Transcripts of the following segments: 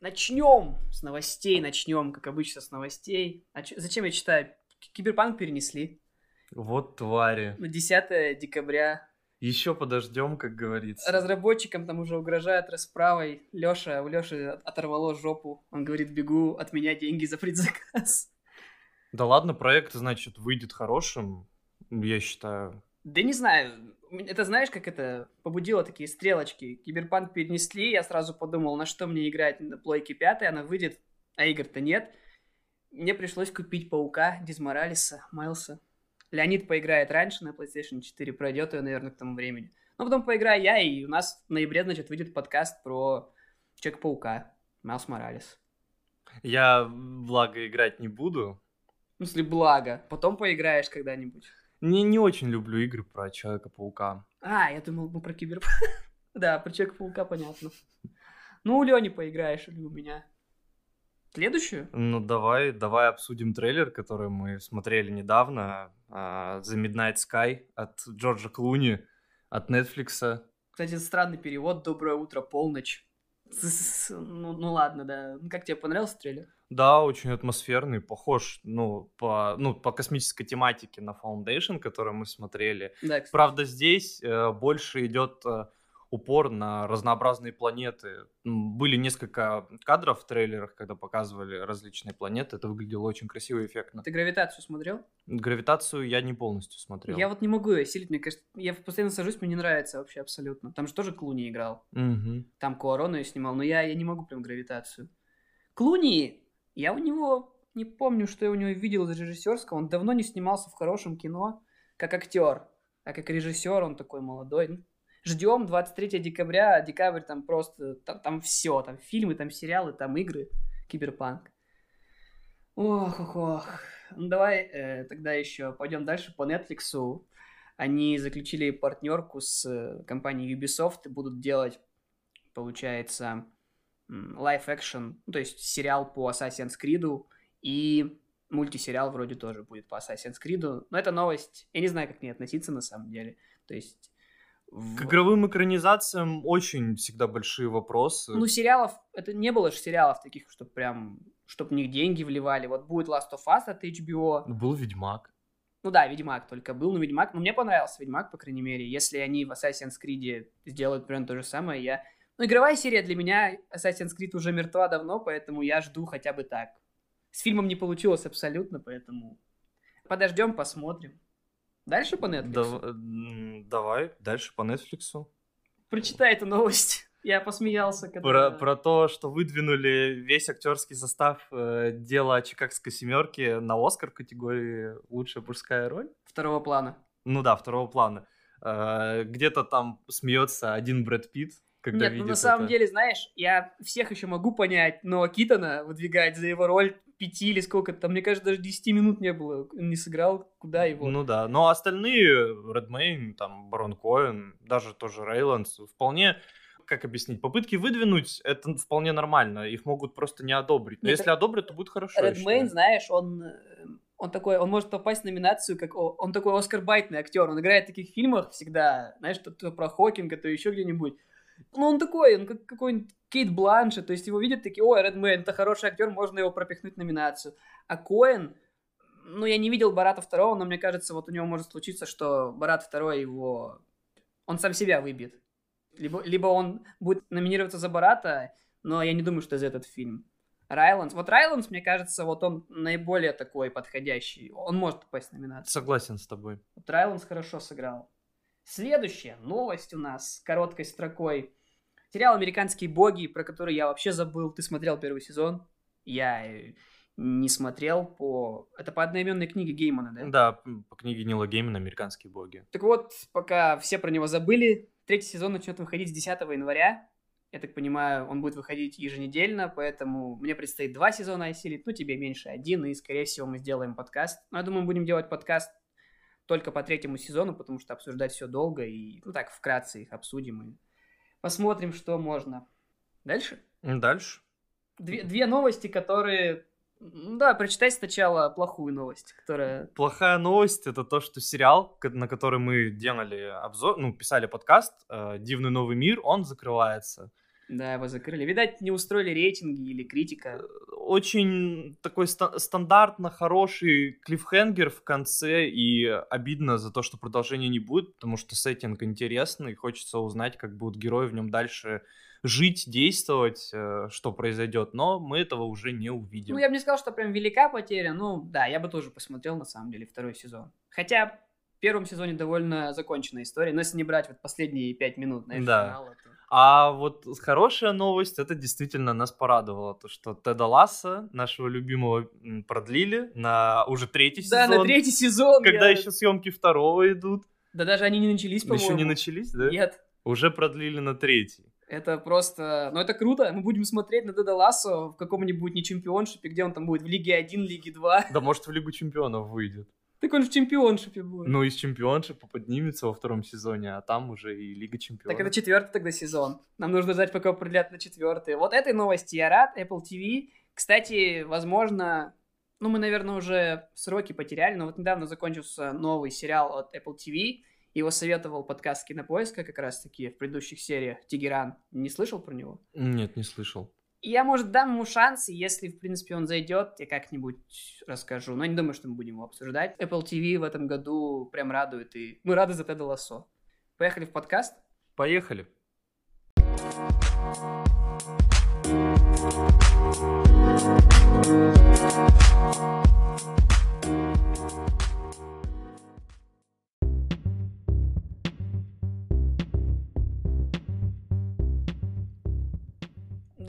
Начнем с новостей, начнем, как обычно, с новостей. А чё- зачем я читаю? Киберпанк перенесли Вот твари. на 10 декабря. Еще подождем, как говорится. Разработчикам там уже угрожают расправой. Леша, у Леши оторвало жопу. Он говорит, бегу, от меня деньги за предзаказ. Да ладно, проект, значит, выйдет хорошим, я считаю. Да не знаю, это знаешь, как это побудило такие стрелочки. Киберпанк перенесли, я сразу подумал, на что мне играть на плойке 5, она выйдет, а игр-то нет. Мне пришлось купить Паука, Дизморалиса, Майлса. Леонид поиграет раньше на PlayStation 4, пройдет ее, наверное, к тому времени. Но потом поиграю я, и у нас в ноябре, значит, выйдет подкаст про Человека-паука, Майлз Моралес. Я, благо, играть не буду. В смысле, благо. Потом поиграешь когда-нибудь. Не, не очень люблю игры про Человека-паука. А, я думал, мы про Киберпанк. Да, про Человека-паука понятно. Ну, у Лени поиграешь или у меня. Следующую? Ну, давай, давай обсудим трейлер, который мы смотрели недавно. а, The Midnight Sky от Джорджа Клуни, от Netflix. Кстати, странный перевод. Доброе утро, полночь. Ну, ну ладно, да. Ну, Как тебе понравился трейлер? Да, очень атмосферный, похож, ну, по, ну, по космической тематике на Foundation, который мы смотрели. Да, кстати. Правда, здесь э, больше идет э, упор на разнообразные планеты. Были несколько кадров в трейлерах, когда показывали различные планеты. Это выглядело очень красиво и эффектно. Ты гравитацию смотрел? Гравитацию я не полностью смотрел. Я вот не могу ее осилить, мне кажется, я постоянно сажусь, мне не нравится вообще абсолютно. Там же тоже Клуни играл. Мгм. Там Куарона ее снимал, но я, я не могу прям гравитацию. Клуни, я у него не помню, что я у него видел из режиссерского. Он давно не снимался в хорошем кино, как актер. А как режиссер он такой молодой. Ждем 23 декабря, декабрь там просто, там, там все, там фильмы, там сериалы, там игры, киберпанк. Ох, ох, ох. Ну давай э, тогда еще пойдем дальше по Netflix. Они заключили партнерку с э, компанией Ubisoft и будут делать, получается, лайф-экшен, ну, то есть сериал по Assassin's Creed и мультисериал вроде тоже будет по Assassin's Creed. Но это новость, я не знаю, как к ней относиться на самом деле. То есть... в- К игровым экранизациям очень всегда большие вопросы. Ну, сериалов, это не было же сериалов таких, чтобы прям, чтобы в них деньги вливали. Вот будет Last of Us от HBO. Был Ведьмак. Ну да, Ведьмак только был, но Ведьмак, ну мне понравился Ведьмак, по крайней мере. Если они в Assassin's Creed сделают примерно то же самое, я... Ну, игровая серия для меня, Assassin's Creed уже мертва давно, поэтому я жду хотя бы так. С фильмом не получилось абсолютно, поэтому подождем, посмотрим. Дальше по Netflix. Дав- Давай, дальше по Netflix. Прочитай эту новость. Я посмеялся, когда... Про, про то, что выдвинули весь актерский состав э, дела Чикагской семерки на Оскар категории лучшая мужская роль. Второго плана. Ну да, второго плана. Э, где-то там смеется один Брэд Питт, когда Нет, видит ну на самом это. деле, знаешь, я всех еще могу понять, но Китона выдвигать за его роль пяти или сколько там, мне кажется, даже 10 минут не было, не сыграл, куда его. Ну да, но остальные, Редмейн, там, Барон Коэн, даже тоже Рейландс, вполне, как объяснить, попытки выдвинуть, это вполне нормально, их могут просто не одобрить. Но Нет, если одобрят, то будет хорошо. Редмейн, знаешь, он, э, он такой, он может попасть в номинацию, как он такой Oscar bait ный актер, он играет в таких фильмах всегда, знаешь, то, то про Хокинга, то еще где-нибудь. Ну, он такой, он как какой-нибудь Кейт Бланшет, то есть его видят такие, ой, Редмейн, это хороший актер, можно его пропихнуть в номинацию. А Коэн, ну, я не видел Барата второго, но мне кажется, вот у него может случиться, что Барат второй его, он сам себя выбьет. Либо, либо он будет номинироваться за Барата, но я не думаю, что за этот фильм. Райландс. Вот Райландс, мне кажется, вот он наиболее такой подходящий. Он может попасть в номинацию. Согласен с тобой. Вот Райландс хорошо сыграл. Следующая новость у нас короткой строкой. Сериал «Американские боги», про который я вообще забыл. Ты смотрел первый сезон? Я э, не смотрел по... Это по одноименной книге Геймана, да? Да, по книге Нила Геймана «Американские боги». Так вот, пока все про него забыли, третий сезон начнет выходить с 10 января. Я так понимаю, он будет выходить еженедельно, поэтому мне предстоит два сезона осилить, ну, тебе меньше один, и, скорее всего, мы сделаем подкаст. Но я думаю, мы будем делать подкаст только по третьему сезону, потому что обсуждать все долго, и, ну, так, вкратце их обсудим и посмотрим, что можно. Дальше? Дальше. Две, две новости, которые... Да, прочитай сначала плохую новость, которая... Плохая новость это то, что сериал, на который мы делали обзор, ну, писали подкаст, э, Дивный новый мир, он закрывается. Да, его закрыли. Видать, не устроили рейтинги или критика. Очень такой ста- стандартно хороший клиффхенгер в конце, и обидно за то, что продолжения не будет, потому что сеттинг интересный, хочется узнать, как будут герои в нем дальше жить, действовать, э, что произойдет, но мы этого уже не увидим. Ну, я бы не сказал, что прям велика потеря. Ну, да, я бы тоже посмотрел, на самом деле, второй сезон. Хотя в первом сезоне довольно законченная история, но если не брать вот последние пять минут на Да. финал, это... А вот хорошая новость, это действительно нас порадовало, то что Теда Ласса, нашего любимого, продлили на уже третий Да, сезон. на третий сезон. Когда я- еще съемки второго идут. Да даже они не начались, по-моему. Еще не начались, да? Нет. Уже продлили на третий. Это просто... Ну, это круто. Мы будем смотреть на Деда Лассо в каком-нибудь не чемпионшипе, где он там будет, в Лиге 1, Лиге 2. Да может в Лигу Чемпионов выйдет. Так он в чемпионшипе будет. Ну, из чемпионшипа поднимется во втором сезоне, а там уже и Лига Чемпионов. Так это четвертый тогда сезон. Нам нужно ждать, пока продлят на четвертый. Вот этой новости я рад. Apple TV. Кстати, возможно, ну мы, наверное, уже сроки потеряли, но вот недавно закончился новый сериал от Apple TV. Его советовал подкаст Кинопоиска как раз-таки в предыдущих сериях Тегеран. Не слышал про него? Нет, не слышал. Я, может, дам ему шанс, и если, в принципе, он зайдет, я как-нибудь расскажу. Но не думаю, что мы будем его обсуждать. Apple TV в этом году прям радует, и мы рады за Теда Лассо. Поехали в подкаст. Поехали.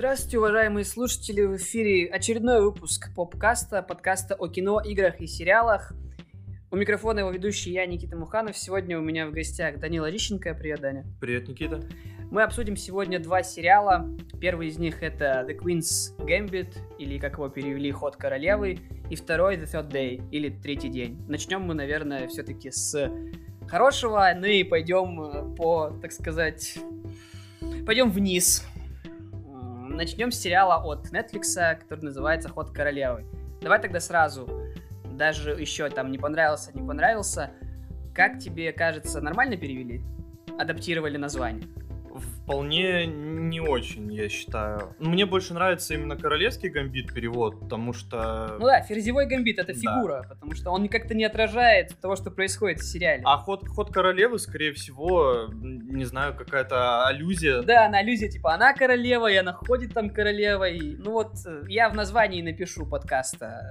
Здравствуйте, уважаемые слушатели! В эфире очередной выпуск попкаста, подкаста о кино, играх и сериалах. У микрофона его ведущий я, Никита Муханов. Сегодня у меня в гостях Данила Лищенко. Привет, Даня. Привет, Никита. Мы обсудим сегодня два сериала. Первый из них это The Queen's Gambit, или как его перевели, Ход королевы. И второй The Third Day, или Третий день. Начнем мы, наверное, все-таки с хорошего, ну и пойдем э, по, так сказать, пойдем вниз. М, Начнем с сериала от Netflix, который называется Ход королевы. Давай тогда сразу, даже еще там не понравился, не понравился. Как тебе кажется, нормально перевели? Адаптировали название? Вполне не очень, я считаю. Мне больше нравится именно королевский гамбит перевод, потому что... Ну да, ферзевой гамбит это Да. фигура, потому что он как-то не отражает того, что происходит в сериале. А ход, ход королевы, скорее всего, не знаю, какая-то аллюзия. Да, она аллюзия, типа, она королева, и она ходит там королевой. Ну вот, э, я в названии напишу подкаста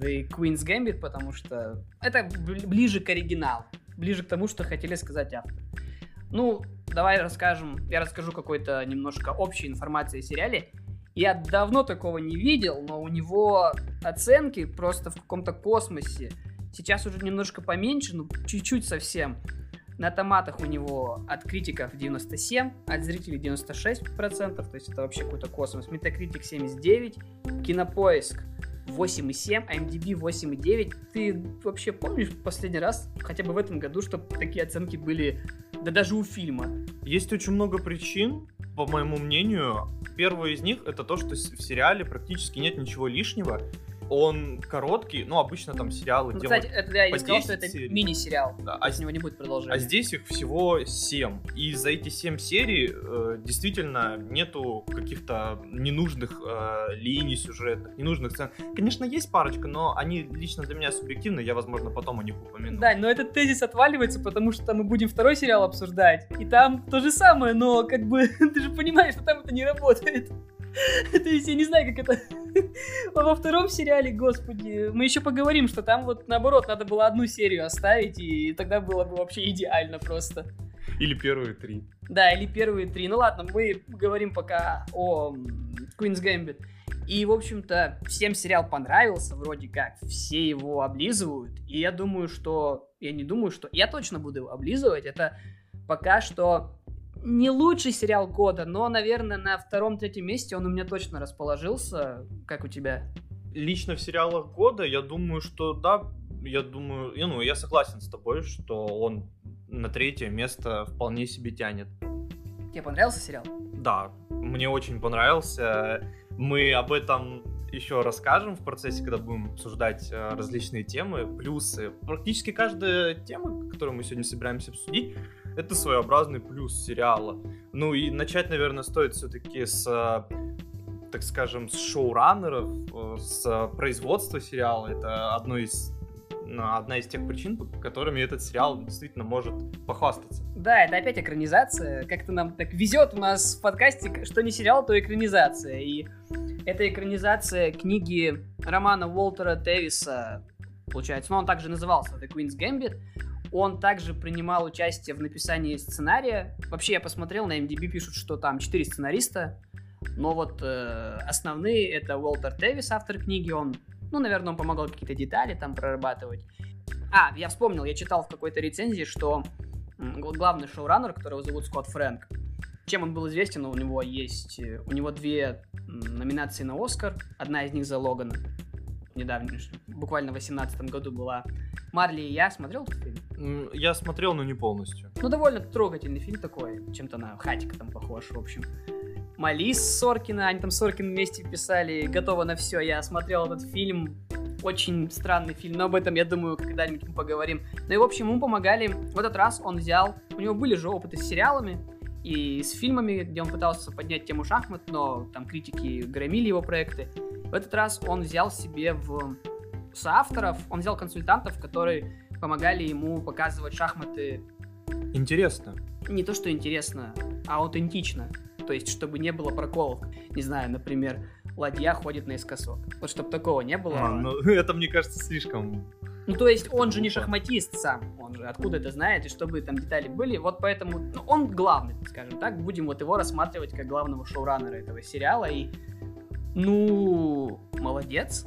э, The Queen's Gambit, потому что это бли- ближе к оригиналу, ближе к тому, что хотели сказать автор. Ну, давай расскажем, я расскажу какой-то немножко общей информации о сериале. Я давно такого не видел, но у него оценки просто в каком-то космосе. Сейчас уже немножко поменьше, ну, чуть-чуть совсем. На томатах у него от критиков 97, от зрителей 96%, то есть это вообще какой-то космос. Метакритик 79, Кинопоиск 8,7, IMDb 8,9. Ты вообще помнишь последний раз, хотя бы в этом году, чтобы такие оценки были, да даже у фильма? Есть очень много причин, по моему мнению. Первое из них это то, что в сериале практически нет ничего лишнего. Он короткий, ну, обычно там сериалы Ну, делают... кстати, это, да, я сказал, что 10 это мини-сериал, Да, а него не будет продолжения. А здесь их всего 7. И за эти 7 серий э, действительно нету каких-то ненужных э, линий сюжетных, ненужных сцен. Конечно, есть парочка, но они лично для меня субъективны, я, возможно, потом о них упомяну. Да, но этот тезис отваливается, потому что мы будем второй сериал обсуждать, и там то же самое, но как бы ты же понимаешь, что там это не работает. То есть я не знаю, как это... Во втором сериале, господи, мы еще поговорим, что там вот наоборот надо было одну серию оставить, и тогда было бы вообще идеально просто. Или первые три. Да, или первые три. Ну ладно, мы говорим пока о Queen's Gambit. И, в общем-то, всем сериал понравился, вроде как. Все его облизывают. И я думаю, что... Я не думаю, что... Я точно буду его облизывать. Это пока что не лучший сериал года, но, наверное, на втором-третьем месте он у меня точно расположился. Как у тебя? Лично в сериалах года, я думаю, что да, я думаю, я, ну, я согласен с тобой, что он на третье место вполне себе тянет. Тебе понравился сериал? Да, мне очень понравился. Мы об этом еще расскажем в процессе, когда будем обсуждать э, различные темы, плюсы. Практически каждая тема, которую мы сегодня собираемся обсудить, это своеобразный плюс сериала. Ну и начать, наверное, стоит все-таки с так скажем, с шоураннеров, э, с производства сериала. Это одно из ну, одна из тех причин, по которыми этот сериал действительно может похвастаться. Да, это опять экранизация. Как-то нам так везет у нас в подкасте, что не сериал, то экранизация. И это экранизация книги романа Уолтера Тевиса, получается. Но он также назывался The Queen's Gambit. Он также принимал участие в написании сценария. Вообще, я посмотрел, на MDB пишут, что там 4 сценариста. Но вот э, основные это Уолтер Тевис, автор книги, он, ну, наверное, он помогал какие-то детали там прорабатывать. А, я вспомнил, я читал в какой-то рецензии, что главный шоураннер, которого зовут Скотт Фрэнк, чем он был известен, у него есть, э, у него две номинации на Оскар, одна из них за Логана, недавно, буквально в 2018 году была. Марли и я смотрел этот фильм? Я смотрел, но не полностью. Ну, довольно трогательный фильм такой, чем-то на Хатика там похож, в общем. Малис Соркина, они там Соркин вместе писали «Готово на все». Я смотрел этот фильм, очень странный фильм, но об этом, я думаю, когда-нибудь мы поговорим. Ну и, в общем, ему помогали. В этот раз он взял... У него были же опыты с сериалами и с фильмами, где он пытался поднять тему шахмат, но там критики громили его проекты. В этот раз он взял себе в соавторов, он взял консультантов, которые помогали ему показывать шахматы. Интересно. Не то, что интересно, а аутентично. То есть, чтобы не было проколов. Не знаю, например, ладья ходит наискосок. Вот чтобы такого не было. А, ну, это, мне кажется, слишком... Ну, то есть, он же не шахматист сам. Он же откуда это знает, и чтобы там детали были. Вот поэтому, ну, он главный, скажем так. Будем вот его рассматривать как главного шоураннера этого сериала. И, ну, молодец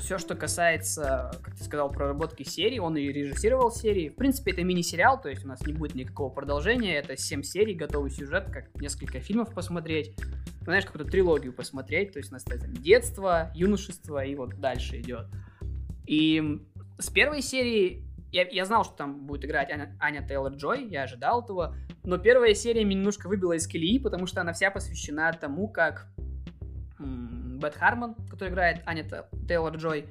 все, что касается, как ты сказал, проработки серии, он и режиссировал серии. В принципе, это мини-сериал, то есть у нас не будет никакого продолжения. Это 7 серий, готовый сюжет, как несколько фильмов посмотреть. Знаешь, какую-то трилогию посмотреть. То есть у нас это детство, юношество и вот дальше идет. И с первой серии я, я знал, что там будет играть Аня, Аня Тейлор-Джой, я ожидал этого, но первая серия меня немножко выбила из колеи, потому что она вся посвящена тому, как Бет Хармон, который играет Аня Тейлор-Джой,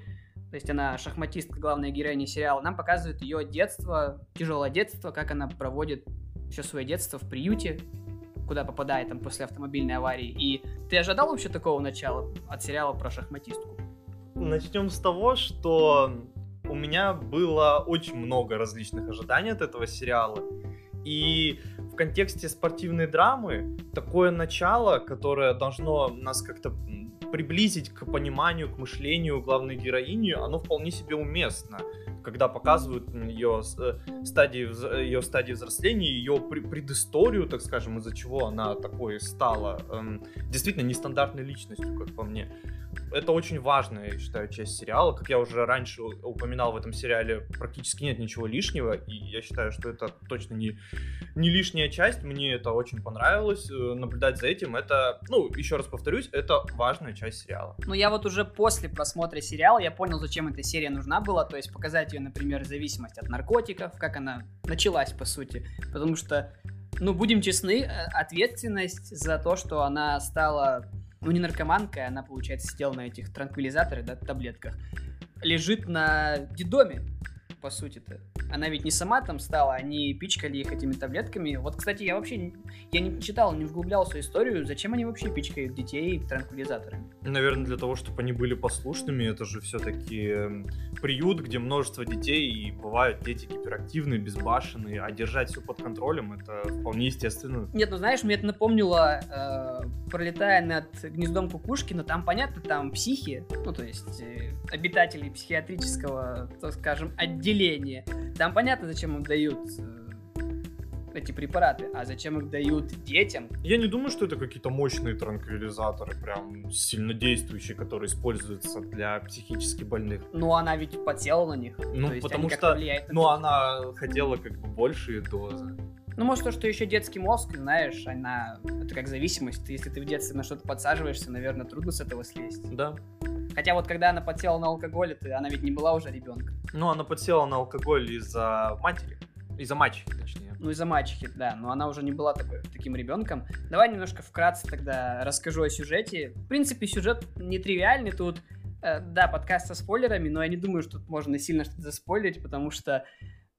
то есть она шахматистка, главная героиня сериала, нам показывает ее детство, тяжелое детство, как она проводит все свое детство в приюте, куда попадает там после автомобильной аварии. И ты ожидал вообще такого начала от сериала про шахматистку? Начнем с того, что у меня было очень много различных ожиданий от этого сериала. И в контексте спортивной драмы такое начало, которое должно нас как-то приблизить к пониманию, к мышлению главной героини, оно вполне себе уместно когда показывают ее э, стадии, ее стадии взросления, ее предысторию, так скажем, из-за чего она такой стала эм, действительно нестандартной личностью, как по мне это очень важная, я считаю, часть сериала. Как я уже раньше упоминал, в этом сериале практически нет ничего лишнего, и я считаю, что это точно не, не лишняя часть. Мне это очень понравилось. Э, наблюдать за этим, это, ну, еще раз повторюсь, это важная часть сериала. Ну, я вот уже после просмотра сериала, я понял, зачем эта серия нужна была, то есть показать ее, например, зависимость от наркотиков, как она началась, по сути. Потому что ну, будем честны, э, ответственность за то, что она стала ну не наркоманка, она, получается, сидела на этих транквилизаторах, да, таблетках, лежит на дедоме, по сути-то. Она ведь не сама там стала, они пичкали их этими таблетками. Вот, кстати, я вообще я не читал, не вглублялся историю, зачем они вообще пичкают детей транквилизаторами. Наверное, для того, чтобы они были послушными. Это же все-таки эм, приют, где множество детей, и бывают дети гиперактивные, безбашенные, а держать все под контролем это вполне естественно. Нет, ну знаешь, мне это напомнило, э, пролетая над гнездом кукушки, но там понятно, там психи, ну то есть э, обитатели психиатрического, так скажем, отделения. Там понятно, зачем им дают э, эти препараты, а зачем их дают детям? Я не думаю, что это какие-то мощные транквилизаторы, прям сильно действующие, которые используются для психически больных. Ну, она ведь подсела на них. Ну, потому что, ну, она хотела как бы большие дозы. Ну, может, то, что еще детский мозг, знаешь, она... Это как зависимость. Если ты в детстве на что-то подсаживаешься, наверное, трудно с этого слезть. Да. Хотя вот когда она подсела на алкоголь, это, она ведь не была уже ребенком. Ну, она подсела на алкоголь из-за матери. Из-за мачехи, точнее. Ну, из-за мачехи, да. Но она уже не была такой, таким ребенком. Давай немножко вкратце тогда расскажу о сюжете. В принципе, сюжет нетривиальный тут. Э, да, подкаст со спойлерами, но я не думаю, что тут можно сильно что-то заспойлерить, потому что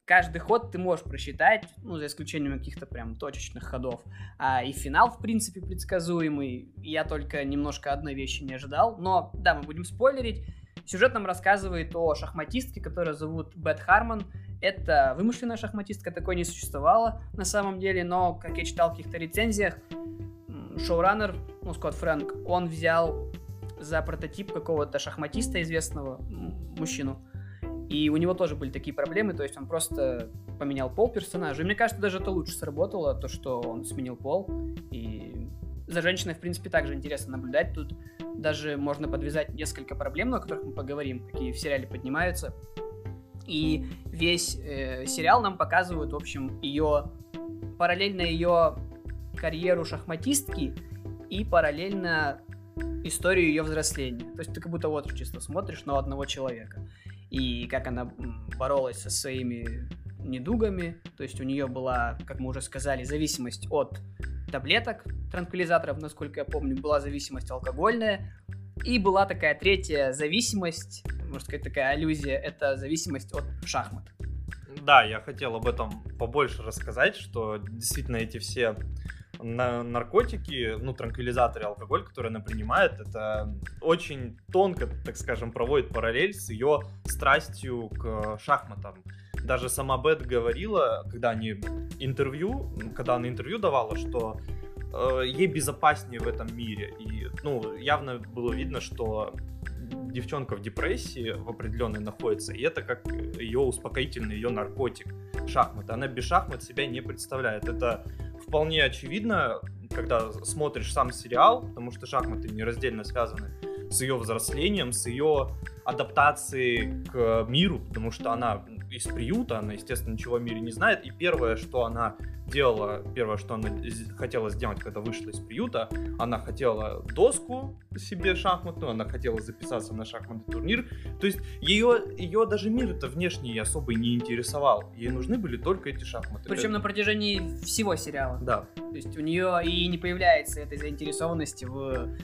каждый ход ты можешь просчитать, ну, за исключением каких-то прям точечных ходов. А и финал, в принципе, предсказуемый. Я только немножко одной вещи не ожидал. Но, да, мы будем спойлерить. Сюжет нам рассказывает о шахматистке, которую зовут Бет Хармон. Это вымышленная шахматистка, такой не существовало на самом деле, но, как я читал в каких-то рецензиях, шоураннер, ну, Скотт Фрэнк, он взял за прототип какого-то шахматиста известного, мужчину, и у него тоже были такие проблемы, то есть он просто поменял пол персонажа. И мне кажется, даже это лучше сработало, то, что он сменил пол. И за женщиной, в принципе, также интересно наблюдать. Тут даже можно подвязать несколько проблем, о которых мы поговорим, какие в сериале поднимаются. И весь э, сериал нам показывает, в общем, ее параллельно ее карьеру шахматистки и параллельно историю ее взросления. То есть ты как будто вот чисто смотришь на одного человека и как она боролась со своими недугами. То есть у нее была, как мы уже сказали, зависимость от таблеток, транквилизаторов, насколько я помню, была зависимость алкогольная. И была такая третья зависимость, можно сказать, такая аллюзия, это зависимость от шахмат. Да, я хотел об этом побольше рассказать, что действительно эти все на наркотики, ну, транквилизаторы, алкоголь, который она принимает, это очень тонко, так скажем, проводит параллель с ее страстью к шахматам. Даже сама Бет говорила, когда они интервью, когда она интервью давала, что э, ей безопаснее в этом мире. И, ну, явно было видно, что девчонка в депрессии в определенной находится, и это как ее успокоительный, ее наркотик, шахматы. Она без шахмат себя не представляет. Это вполне очевидно, когда смотришь сам сериал, потому что шахматы нераздельно связаны с ее взрослением, с ее адаптацией к миру, потому что она из приюта, она, естественно, ничего о мире не знает, и первое, что она делала, первое, что она хотела сделать, когда вышла из приюта, она хотела доску себе шахматную, она хотела записаться на шахматный турнир, то есть ее, ее даже мир это внешний особо не интересовал, ей нужны были только эти шахматы. Причем на протяжении всего сериала. Да. То есть у нее и не появляется этой заинтересованности в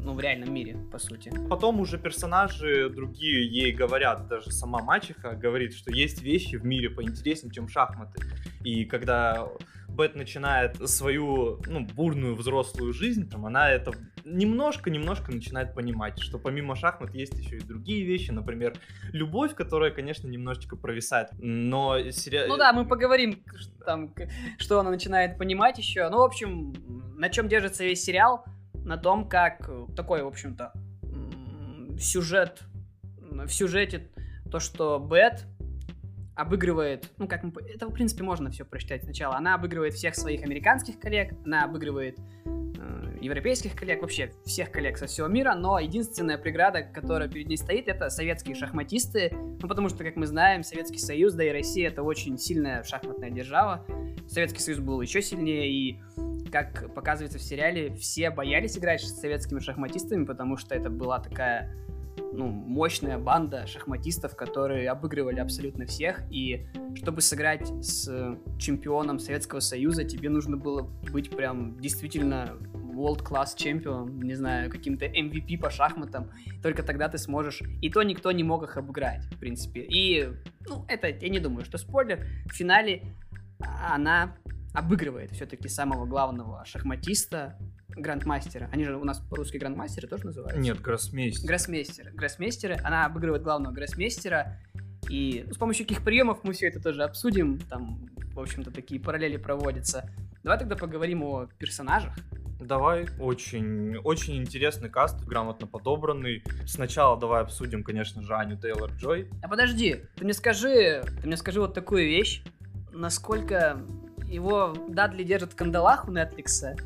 ну, в реальном мире, по сути. Потом уже персонажи другие ей говорят, даже сама мачеха говорит, что есть вещи в мире поинтереснее, чем шахматы. И когда Бет начинает свою, ну, бурную взрослую жизнь, там, она это немножко-немножко начинает понимать, что помимо шахмат есть еще и другие вещи, например, любовь, которая, конечно, немножечко провисает, но сериал... Ну да, мы поговорим, там, что она начинает понимать еще. Ну, в общем, на чем держится весь сериал, на том, как э, такой, в общем-то, сюжет, в сюжете то, что Бет обыгрывает, ну, как мы, это, в принципе, можно все прочитать сначала. Она обыгрывает всех своих американских коллег, она обыгрывает э, европейских коллег, вообще всех коллег со всего мира, но единственная преграда, которая перед ней стоит, это советские шахматисты, ну, потому что, как мы знаем, Советский Союз, да и Россия, это очень сильная шахматная держава. Советский Союз был еще сильнее, и как показывается в сериале, все боялись играть с советскими шахматистами, потому что это была такая ну, мощная банда шахматистов, которые обыгрывали абсолютно всех, и чтобы сыграть с чемпионом Советского Союза, тебе нужно было быть прям действительно world-class чемпион, не знаю, каким-то MVP по шахматам, только тогда ты сможешь, и то никто не мог их обыграть, в принципе. И, ну, это, я не думаю, что спойлер, в финале она обыгрывает все-таки самого главного шахматиста, грандмастера. Они же у нас по-русски грандмастеры тоже называются? Нет, гроссмейстер. Гроссмейстер. Гроссмейстеры. Она обыгрывает главного гроссмейстера. И с помощью каких приемов мы все это тоже обсудим. Там, в общем-то, такие параллели проводятся. Давай тогда поговорим о персонажах. Давай, очень, очень интересный каст, грамотно подобранный. Сначала давай обсудим, конечно же, Аню Тейлор Джой. А подожди, ты мне скажи, ты мне скажи вот такую вещь, насколько его Дадли держит в кандалах у Netflix.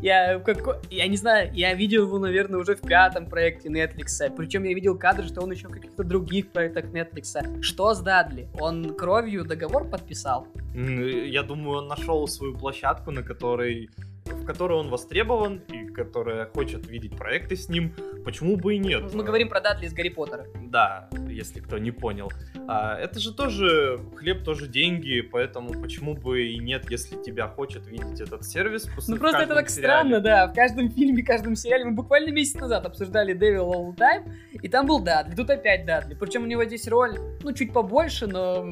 Я, как, я не знаю, я видел его, наверное, уже в пятом проекте Netflix. Причем я видел кадры, что он еще в каких-то других проектах Netflix. Что с Дадли? Он кровью договор подписал? Я думаю, он нашел свою площадку, на которой в которой он востребован и которая хочет видеть проекты с ним, почему бы и нет? Мы говорим про Дадли из Гарри Поттера. Да, если кто не понял. А, это же тоже хлеб, тоже деньги, поэтому почему бы и нет, если тебя хочет видеть этот сервис. Ну просто это так сериале. странно, да. В каждом фильме, в каждом сериале мы буквально месяц назад обсуждали Devil All Time, и там был Дадли, тут опять Дадли. Причем у него здесь роль, ну, чуть побольше, но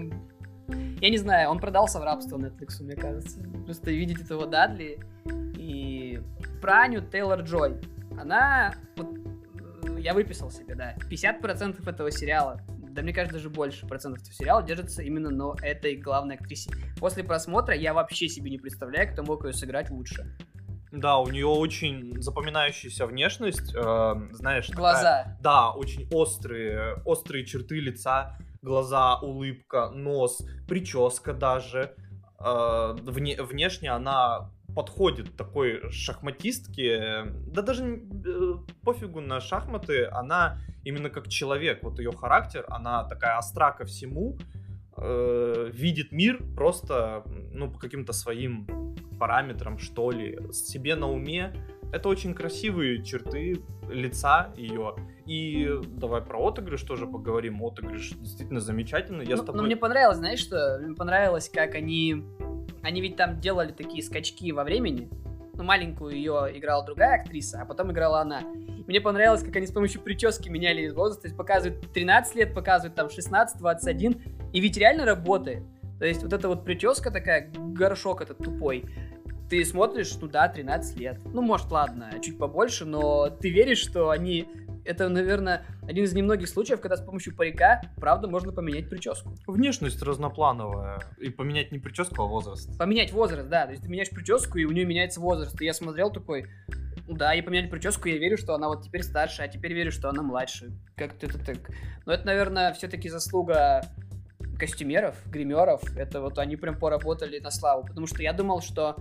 Я не знаю, он продался в рабство Netflix, мне кажется. Просто видеть этого Дадли и про Аню Тейлор-Джой. Она, вот, э, я выписал себе, да, 50% этого сериала, да мне кажется, даже больше процентов сериала держится именно на этой главной актрисе. После просмотра я вообще себе не представляю, кто мог ее сыграть лучше. Да, у нее очень запоминающаяся внешность, э, знаешь. Глаза. Такая, да, очень острые, острые черты лица, глаза, улыбка, нос, прическа даже. Э, вне, внешне она подходит такой шахматистке. Да даже э, пофигу на шахматы, она именно как человек, вот ее характер, она такая остра ко всему, э, видит мир просто, ну, по каким-то своим параметрам, что ли, себе на уме. Это очень красивые черты лица ее. И давай про отыгрыш тоже поговорим. Отыгрыш действительно замечательный. Я ну, с тобой... ну, мне понравилось, знаешь что? Мне понравилось, как они... Они ведь там делали такие скачки во времени. Ну, маленькую ее играла другая актриса, а потом играла она. Мне понравилось, как они с помощью прически меняли возраст. То есть показывают 13 лет, показывают там 16, 21. И ведь реально работает. То есть вот эта вот прическа такая, горшок этот тупой, ты смотришь, ну да, 13 лет. Ну, может, ладно, чуть побольше, но ты веришь, что они... Это, наверное, один из немногих случаев, когда с помощью парика, правда, можно поменять прическу. Внешность разноплановая. И поменять не прическу, а возраст. Поменять возраст, да. То есть ты меняешь прическу, и у нее меняется возраст. И я смотрел такой, ну да, и поменяли прическу, я верю, что она вот теперь старше, а теперь верю, что она младше. Как-то это так. Но это, наверное, все-таки заслуга костюмеров, гримеров. Это вот они прям поработали на славу. Потому что я думал, что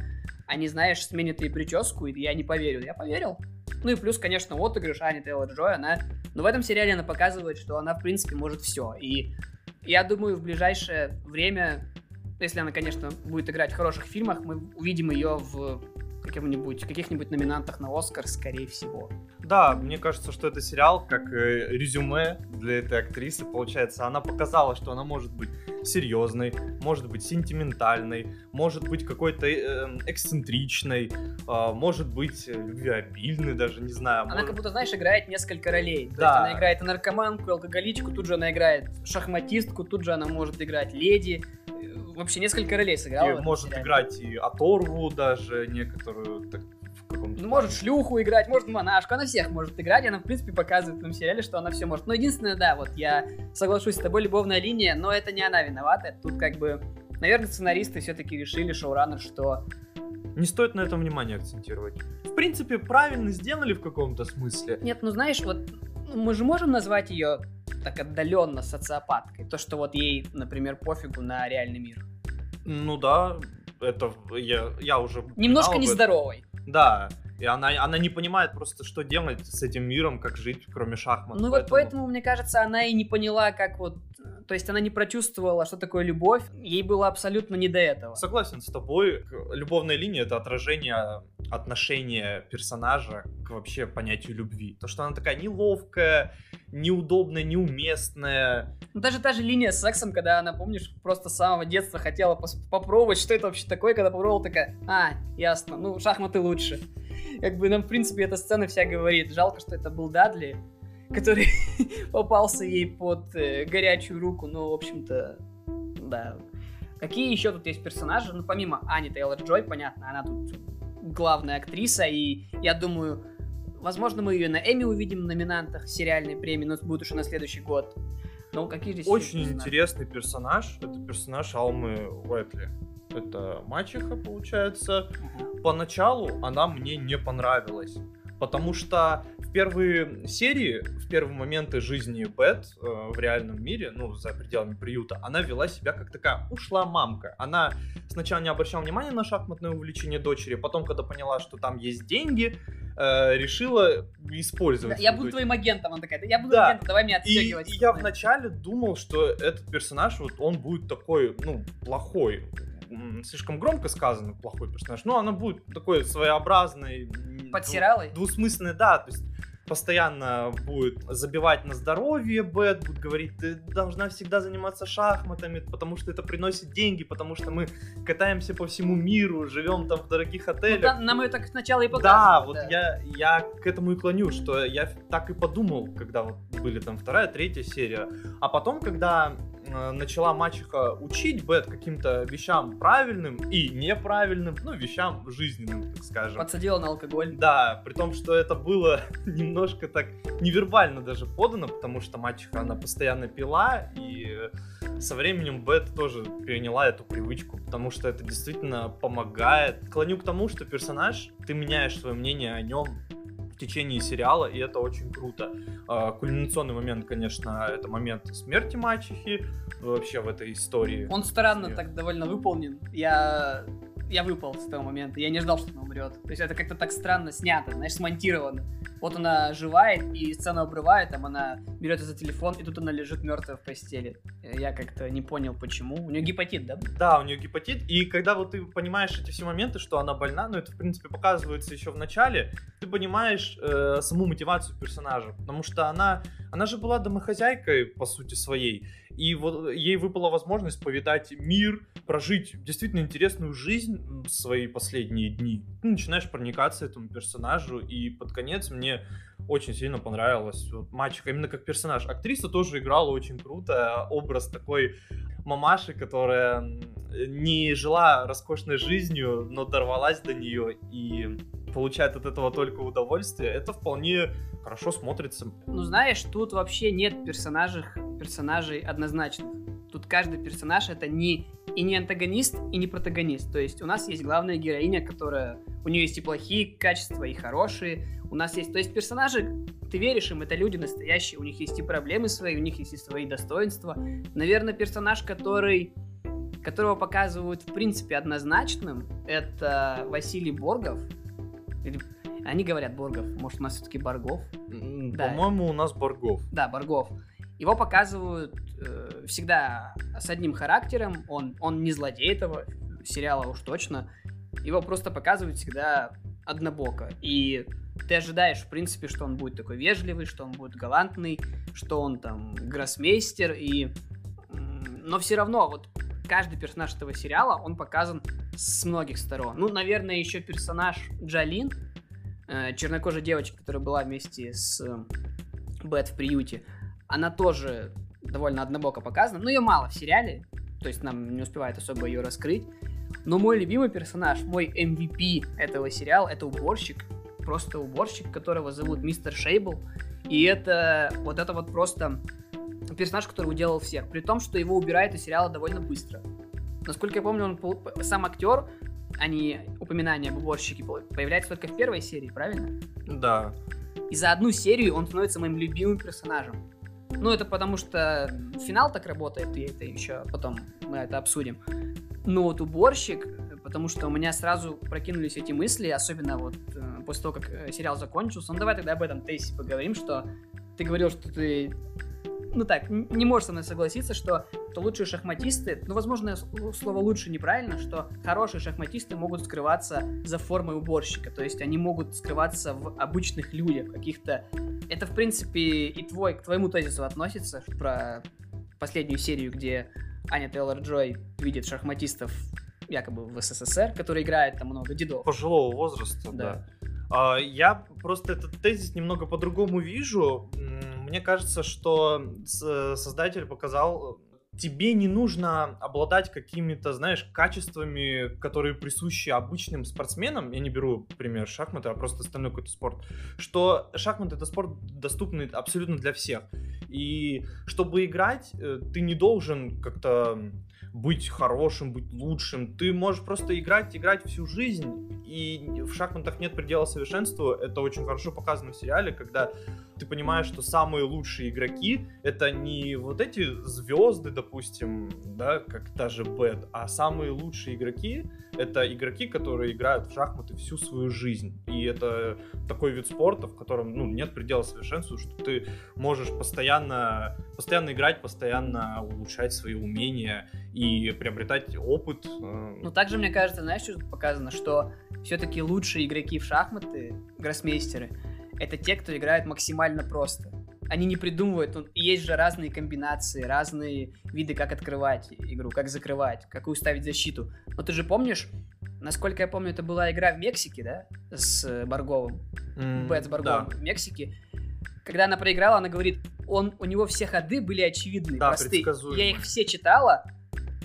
они, знаешь, сменят ей прическу, и я не поверил. Я поверил. Ну и плюс, конечно, отыгрыш Ани Тейлор Джой, она... Но в этом сериале она показывает, что она, в принципе, может все. И я думаю, в ближайшее время, если она, конечно, будет играть в хороших фильмах, мы увидим ее в каких-нибудь каких-нибудь номинантах на Оскар, скорее всего. Да, мне кажется, что это сериал как э, резюме для этой актрисы. Получается, она показала, что она может быть серьезной, может быть сентиментальной, может быть какой-то э, эксцентричной, э, может быть любвеобильной, даже не знаю. Она может... как будто, знаешь, играет несколько ролей. То Да. есть она играет и наркоманку, и алкоголичку, тут же она играет шахматистку, тут же она может играть леди. Вообще несколько ролей сыграла. в И может сериале. играть и оторву даже некоторую так, в каком-то Ну, может шлюху играть, может монашку, она всех может играть, она, в принципе, показывает в этом сериале, что она все может. Но единственное, да, вот я соглашусь с тобой, любовная линия, но это не она виновата, тут как бы, наверное, сценаристы все-таки решили, шоураннер, что Не стоит на этом внимание акцентировать. В принципе, правильно сделали в каком-то смысле. Нет, ну знаешь, вот мы же можем назвать ее так отдаленно социопаткой. То, что вот ей, например, пофигу на реальный мир. Ну да, это я, я уже... Немножко нездоровой. Да, и она, она не понимает просто, что делать с этим миром, как жить, кроме шахмат. Ну вот поэтому, мне кажется, она и не поняла, как вот... То есть она не прочувствовала, что такое любовь. Ей было абсолютно не до этого. Согласен с тобой. Любовная линия — это отражение отношения персонажа к вообще понятию любви. То, что она такая неловкая, неудобная, неуместная. Ну, даже та же линия с сексом, когда она, помнишь, просто с самого детства хотела попробовать, что это вообще такое, когда попробовала, такая, а, ясно, ну, шахматы лучше. Как бы нам, в принципе, эта сцена вся говорит. Жалко, что это был Дадли, который попался ей под э, горячую руку, ну, в общем-то, да. Какие еще тут есть персонажи? Ну, помимо Ани Тейлор-Джой, понятно, она тут главная актриса, и я думаю, возможно, мы ее на Эми увидим в номинантах сериальной премии, но будет уже на следующий год. Ну, какие здесь Очень персонажи? интересный персонаж. Это персонаж Алмы Уэтли. Это мачеха, получается. Мгм. Поначалу она мне не понравилась. Потому что в первые серии, в первые моменты жизни Бет э, в реальном мире, ну, за пределами приюта, она вела себя как такая ушла мамка. Она сначала не обращала внимания на шахматное увлечение дочери, потом, когда поняла, что там есть деньги, э, решила использовать. Я эту буду дочь. твоим агентом, она такая, да я буду Да. агентом, давай меня И, отстегивать. и я вначале думал, что этот персонаж, вот он будет такой, ну, плохой. Слишком громко сказано плохой персонаж. Но она будет такой своеобразной. Подсиралой? дву- Двусмысленной, да. То есть постоянно будет забивать на здоровье Бет, будет говорить, ты должна всегда заниматься шахматами, потому что это приносит деньги, потому что мы катаемся по всему миру, живем там в дорогих Ну, отелях. да, нам ее так сначала и Да, показывают. вот я, я к этому и клоню, что я так и подумал, когда вот были там вторая, третья серия. А потом, когда начала мачеха учить Бет каким-то вещам правильным и неправильным, ну, вещам жизненным, так скажем. Подсадила на алкоголь. Да, при том, что это было немножко так невербально даже подано, потому что мачеха, она постоянно пила, и со временем Бет тоже переняла эту привычку, потому что это действительно помогает. Клоню к тому, что персонаж, ты меняешь свое мнение о нем течение сериала, и это очень круто. А, кульминационный момент, конечно, это момент смерти мачехи вообще в этой истории. Он странно так довольно выполнен. Я я выпал с того момента. Я не ждал, что она умрет. То есть это как-то так странно снято, знаешь, смонтировано. Вот она оживает, и сцена обрывает, там она берет за телефон, и тут она лежит мертвая в постели. Я как-то не понял, почему. У нее гепатит, да? Да, у нее гепатит, и когда вот ты понимаешь эти все моменты, что она больна, ну это, в принципе, показывается еще в начале, ты понимаешь э, саму мотивацию персонажа, потому что она, она же была домохозяйкой, по сути, своей, и вот ей выпала возможность повидать мир, прожить действительно интересную жизнь в свои последние дни. Ты начинаешь проникаться этому персонажу, и под конец мне очень сильно понравилась вот, мачеха именно как персонаж. Актриса тоже играла очень круто, образ такой мамаши, которая не жила роскошной жизнью, но дорвалась до нее и получает от этого только удовольствие, это вполне хорошо смотрится. Ну знаешь, тут вообще нет персонажей, персонажей однозначных. Тут каждый персонаж это не и не антагонист, и не протагонист. То есть у нас есть главная героиня, которая... У нее есть и плохие качества, и хорошие. У нас есть... То есть персонажи, ты веришь им, это люди настоящие. У них есть и проблемы свои, у них есть и свои достоинства. Наверное, персонаж, который которого показывают в принципе однозначным, это Василий Боргов. Или... Они говорят Боргов, может у нас все-таки Боргов? Да. По-моему, у нас Боргов. Да, Боргов. Его показывают э, всегда с одним характером, он, он не злодей этого сериала уж точно, его просто показывают всегда однобоко. И ты ожидаешь, в принципе, что он будет такой вежливый, что он будет галантный, что он там гроссмейстер, и... Но все равно, вот каждый персонаж этого сериала, он показан с многих сторон. Ну, наверное, еще персонаж Джалин, э, чернокожая девочка, которая была вместе с э, Бет в приюте, она тоже довольно однобоко показана. Но ее мало в сериале, то есть нам не успевает особо ее раскрыть. Но мой любимый персонаж, мой MVP этого сериала, это уборщик. Просто уборщик, которого зовут мистер Шейбл. И это вот это вот просто персонаж, который уделал всех. При том, что его убирают из сериала довольно быстро. Насколько я помню, он сам актер, а не упоминание об уборщике, появляется только в первой серии, правильно? Да. И за одну серию он становится моим любимым персонажем. Ну, это потому что финал так работает, и это еще потом мы это обсудим. Но вот уборщик, потому что у меня сразу прокинулись эти мысли, особенно вот э, после того, как э, сериал закончился. Ну, давай тогда об этом Тейси поговорим, что ты говорил, что ты ну так, не можешь со мной согласиться, что, что лучшие шахматисты, ну, возможно, слово лучше неправильно, что хорошие шахматисты могут скрываться за формой уборщика, то есть они могут скрываться в обычных людях, каких-то... Это, в принципе, и твой, к твоему тезису относится, про последнюю серию, где Аня Тейлор-Джой видит шахматистов якобы в СССР, которые играют там много дедов. Пожилого возраста, да. да. А, я просто этот тезис немного по-другому вижу. Мне кажется, что создатель показал тебе не нужно обладать какими-то, знаешь, качествами, которые присущи обычным спортсменам. Я не беру пример шахматы, а просто остальной какой-то спорт. Что шахматы это спорт доступный абсолютно для всех. И чтобы играть, э, ты не должен как-то быть хорошим, быть лучшим. Ты можешь просто играть, играть всю жизнь. И в шахматах нет предела совершенству. Это очень хорошо показано в сериале, когда ты понимаешь, что самые лучшие игроки это не вот эти звезды, допустим, да, как та же Бэт, а самые лучшие игроки это игроки, которые играют в шахматы всю свою жизнь. И это такой вид спорта, в котором ну, нет предела совершенству, что ты можешь постоянно, постоянно играть, постоянно улучшать свои умения и приобретать опыт. Э. Ну, также, мне кажется, знаешь, что показано, что все-таки лучшие игроки в шахматы, гроссмейстеры, это те, кто играет максимально просто. Они не придумывают, есть же разные комбинации, разные виды, как открывать игру, как закрывать, какую ставить защиту. Но ты же помнишь, насколько я помню, это была игра в Мексике, да, с Барговым, mm, Бэт с Барговым да. в Мексике. когда она проиграла, она говорит, он, у него все ходы были очевидны, Да, простые. предсказуемые. Я их все читала,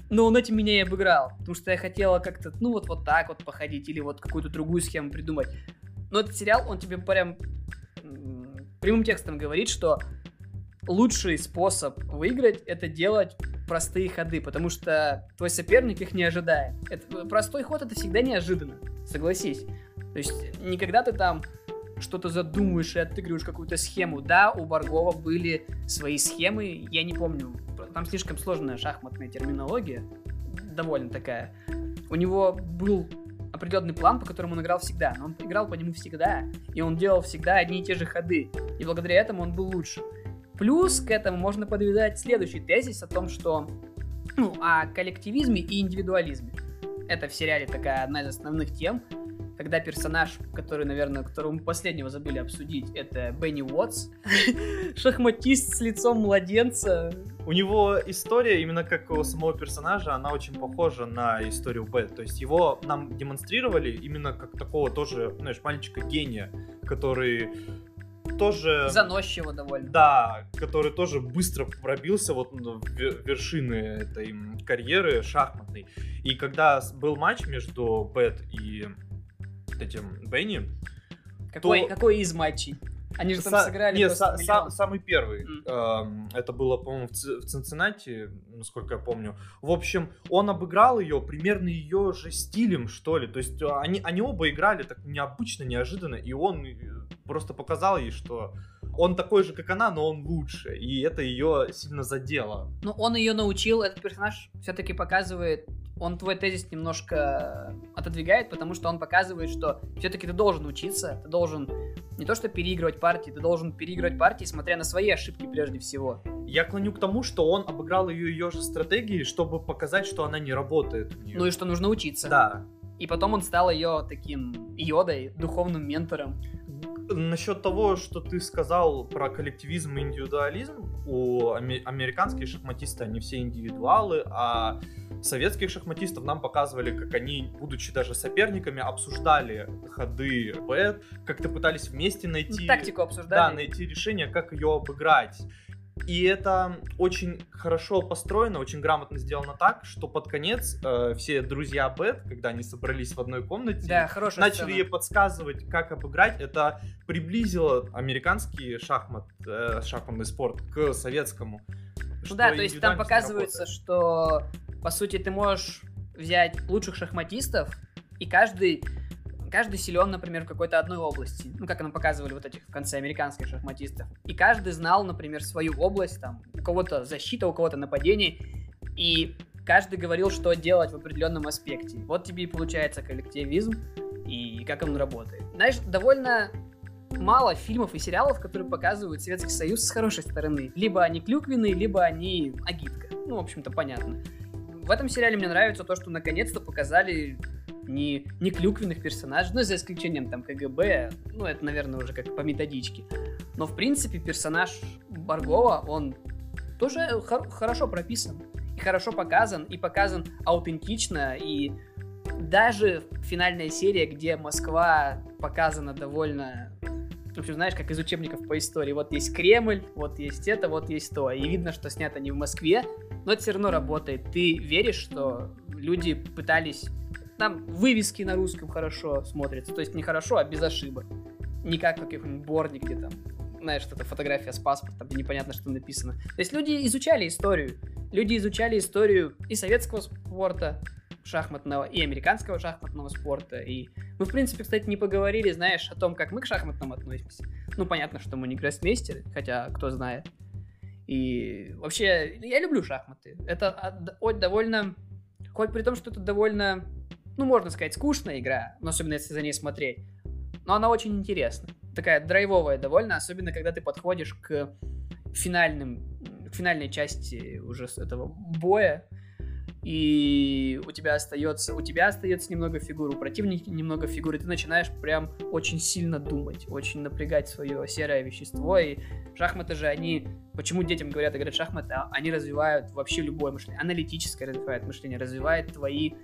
но он этим меня и обыграл. Потому что я хотела как-то, ну вот, вот так вот походить, или вот какую-то другую схему придумать. Но этот сериал, он тебе прям прямым текстом говорит, что лучший способ выиграть это делать простые ходы, потому что твой соперник их не ожидает. Это, простой ход это всегда неожиданно, согласись. То есть никогда ты там что-то задумаешь и отыгрываешь какую-то схему. Да, у Баргова были свои схемы, я не помню, там слишком сложная шахматная терминология, довольно такая. У него был определенный план, по которому он играл всегда, но он играл по нему всегда, и он делал всегда одни и те же ходы, и благодаря этому он был лучше. Плюс к этому можно подвязать следующий тезис о том, что ну, о коллективизме и индивидуализме. Это в сериале такая одна из основных тем, когда персонаж, который, наверное, которого мы последнего забыли обсудить, это Бенни Уотс, шахматист с лицом младенца. У него история, именно как у самого персонажа, она очень похожа на историю Б. То есть его нам демонстрировали именно как такого тоже, знаешь, мальчика-гения, который тоже... Заносчиво довольно. Да, который тоже быстро пробился вот в ве- вершины этой карьеры шахматной. И когда был матч между Бет и этим Бенни, Какой, то- какой из матчей? Они же там сыграли не, просто са- миллион. са- самый первый. Эм, Это было, по-моему, в, Ци- в Цинциннати, насколько я помню. В общем, он обыграл ее примерно ее же стилем, что ли. То есть э, они, они оба играли так необычно, неожиданно, и он э, просто показал ей, что он такой же, как она, но он лучше. И это ее сильно задело. Ну, он ее научил, этот персонаж все-таки показывает, он твой тезис немножко отодвигает, потому что он показывает, что все-таки ты должен учиться, ты должен не то что переигрывать партии, ты должен переигрывать партии, смотря на свои ошибки прежде всего. Я клоню к тому, что он обыграл ее ее же стратегией, чтобы показать, что она не работает. Ну и что нужно учиться. Да, И потом он стал ее таким йодой, духовным ментором. Насчет того, что ты сказал про коллективизм и индивидуализм, у аме- американские шахматисты, они все индивидуалы, а советских шахматистов нам показывали, как они, будучи даже соперниками, обсуждали ходы бет, как-то пытались вместе найти... Ну, Тактику Да, обсуждали. найти решение, как ее обыграть. И это очень хорошо построено, очень грамотно сделано так, что под конец э, все друзья Бет, когда они собрались в одной комнате, Да, начали сцена. ей подсказывать, как обыграть. Это приблизило американский шахмат, э, шахматный спорт к советскому. Ну да, то есть там показывается, работает. что по сути ты можешь взять лучших шахматистов, и каждый, каждый силен, например, в какой-то одной области. Ну, как нам показывали вот этих в конце американских шахматистов. И каждый знал, например, свою область, там, у кого-то защита, у кого-то нападение, и каждый говорил, что делать в определенном аспекте. Вот тебе и получается коллективизм, и как он работает. Знаешь, довольно мало фильмов и сериалов, которые показывают Советский Союз с хорошей стороны. Либо они клюквенные, либо они агитка. Ну, в общем-то, понятно. В этом сериале мне нравится то, что наконец-то показали не, не клюквенных персонажей, ну, за исключением там КГБ, ну, это, наверное, уже как по методичке. Но, в принципе, персонаж Баргова, он тоже хор- хорошо прописан, и хорошо показан, и показан аутентично, и даже финальная серия, где Москва показана довольно в общем, знаешь, как из учебников по истории. Вот есть Кремль, вот есть это, вот есть то. И видно, что снято не в Москве, но это все равно работает. Ты веришь, что люди пытались... Там вывески на русском хорошо смотрятся. То есть не хорошо, а без ошибок. Не как каких-нибудь борде, где там, знаешь, что-то фотография с паспортом, непонятно, что написано. То есть люди изучали историю. Люди изучали историю и советского спорта, шахматного, и американского шахматного спорта. И мы, в принципе, кстати, не поговорили, знаешь, о том, как мы к шахматным относимся. Ну, понятно, что мы не гроссмейстеры, хотя кто знает. И вообще, я люблю шахматы. Это довольно... Хоть при том, что это довольно, ну, можно сказать, скучная игра, но особенно если за ней смотреть. Но она очень интересна. Такая драйвовая довольно, особенно когда ты подходишь к финальным, к финальной части уже этого боя, и у тебя остается, у тебя остается немного фигур, у противника немного фигур, и ты начинаешь прям очень сильно думать, очень напрягать свое серое вещество, и шахматы же, они, почему детям говорят играть шахматы, а они развивают вообще любое мышление, аналитическое развивает мышление, развивает твои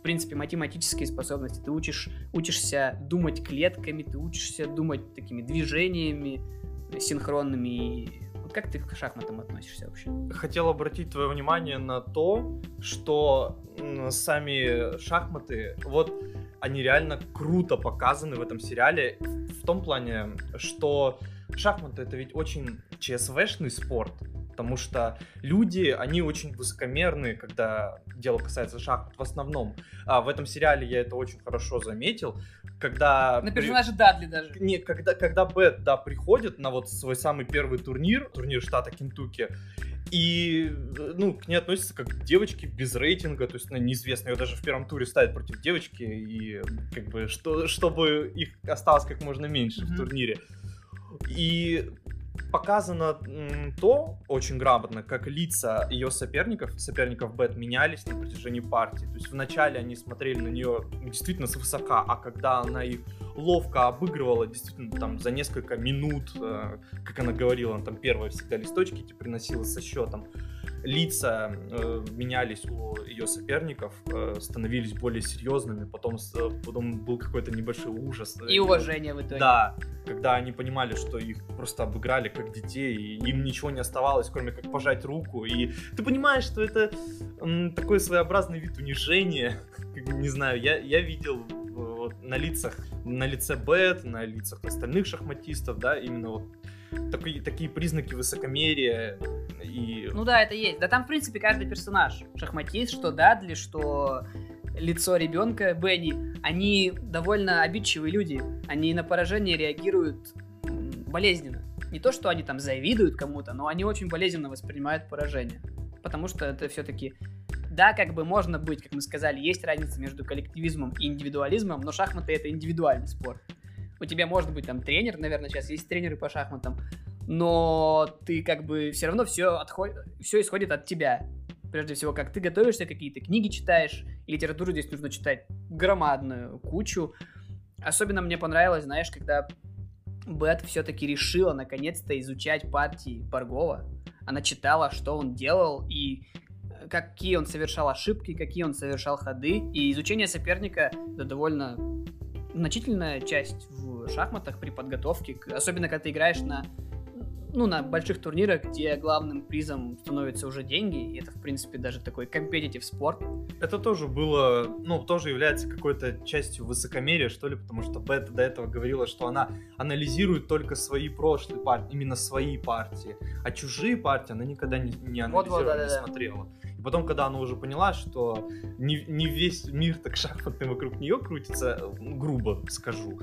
в принципе, математические способности. Ты учишь, учишься думать клетками, ты учишься думать такими движениями. синхронными. И вот как ты к шахматам относишься вообще? Хотел обратить твое внимание на то, что сами шахматы, вот они реально круто показаны в этом сериале в том плане, что шахматы это ведь очень ЧСВшный спорт, потому что люди, они очень высокомерные, когда дело касается шахмат в основном. А в этом сериале я это очень хорошо заметил, когда... На персонаже Дадли даже. Не, когда, когда Бет, да, приходит на вот свой самый первый турнир, турнир штата Кентукки, и, ну, к ней относятся как к девочке без рейтинга, то есть она неизвестна, ее даже в первом туре ставят против девочки, и как бы, что, чтобы их осталось как можно меньше Мгм. в турнире. И показано то очень грамотно, как лица ее соперников, соперников Бет, менялись на протяжении партии. То есть вначале они смотрели на нее действительно свысока, а когда она их ловко обыгрывала, действительно, там, за несколько минут, э, как она говорила, она там первая всегда листочки эти приносила со счетом, лица э, менялись у ее соперников, э, становились более серьезными, потом, э, потом был какой-то небольшой ужас. И уважение в итоге. Да, когда они понимали, что их просто обыграли как детей, и им ничего не оставалось, кроме как пожать руку. И ты понимаешь, что это м, такой своеобразный вид унижения. Не знаю, я, я видел э, вот, на лицах, на лице Бет, на лицах остальных шахматистов, да, именно вот такие, такие признаки высокомерия и Ну да, это есть. Да там, в принципе, каждый персонаж. Шахматист, что Дадли, что лицо ребенка Бенни, они довольно обидчивые люди. Они на поражение реагируют болезненно. Не то, что они там завидуют кому-то, но они очень болезненно воспринимают поражение. Потому что это все-таки... Да, как бы можно быть, как мы сказали, есть разница между коллективизмом и индивидуализмом, но шахматы это индивидуальный спорт. У тебя может быть там тренер, наверное, сейчас есть тренеры по шахматам, но ты как бы все равно все, отход... все исходит от тебя. Прежде всего, как ты готовишься, какие-то книги читаешь, и литературу здесь нужно читать громадную кучу. Особенно мне понравилось, знаешь, когда Бет все-таки решила наконец-то изучать партии Баргова. Она читала, что он делал, и какие он совершал ошибки, какие он совершал ходы. И изучение соперника — это довольно значительная часть в шахматах при подготовке, особенно когда ты играешь на ну, на больших турнирах, где главным призом становятся уже деньги, и это, в принципе, даже такой компетитив спорт. Это тоже было, ну, тоже является какой-то частью высокомерия, что ли, потому что Бет до этого говорила, что она анализирует только свои прошлые партии, именно свои партии, а чужие партии она никогда не, не анализировала, не да-да-да. смотрела. И потом, когда она уже поняла, что не, не весь мир так шахматный вокруг нее крутится, грубо скажу,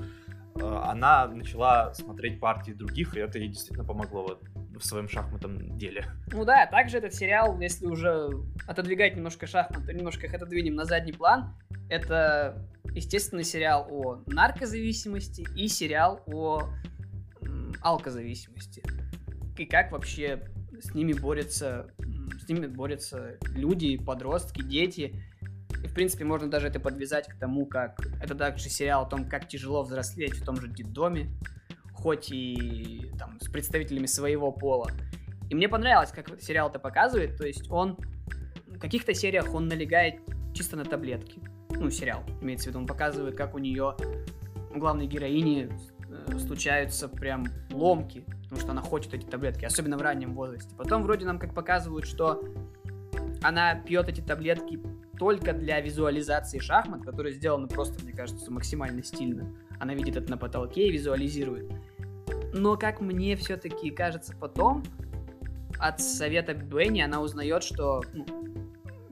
э, она начала смотреть партии других, и это ей действительно помогло вот в своем шахматном деле. Ну да, также этот сериал, если уже отодвигать немножко шахматы, немножко их отодвинем на задний план, это, естественно, сериал о наркозависимости и сериал о алкозависимости. И как вообще с ними борются, м, с ними борются люди, подростки, дети. И, в принципе, можно даже это подвязать к тому, как... Это также сериал о том, как тяжело взрослеть в том же детдоме, хоть и там с представителями своего пола. И мне понравилось, как сериал это показывает. То есть он в каких-то сериях он налегает чисто на таблетки. Ну, сериал, имеется в виду. Он показывает, как у нее у главной героини э, случаются прям ломки, потому что она хочет эти таблетки, особенно в раннем возрасте. Потом вроде нам как показывают, что она пьет эти таблетки только для визуализации шахмат, которые сделаны просто, мне кажется, максимально стильно. Она видит это на потолке и визуализирует. Но как мне все-таки кажется потом, от совета Бенни она узнает, что ну,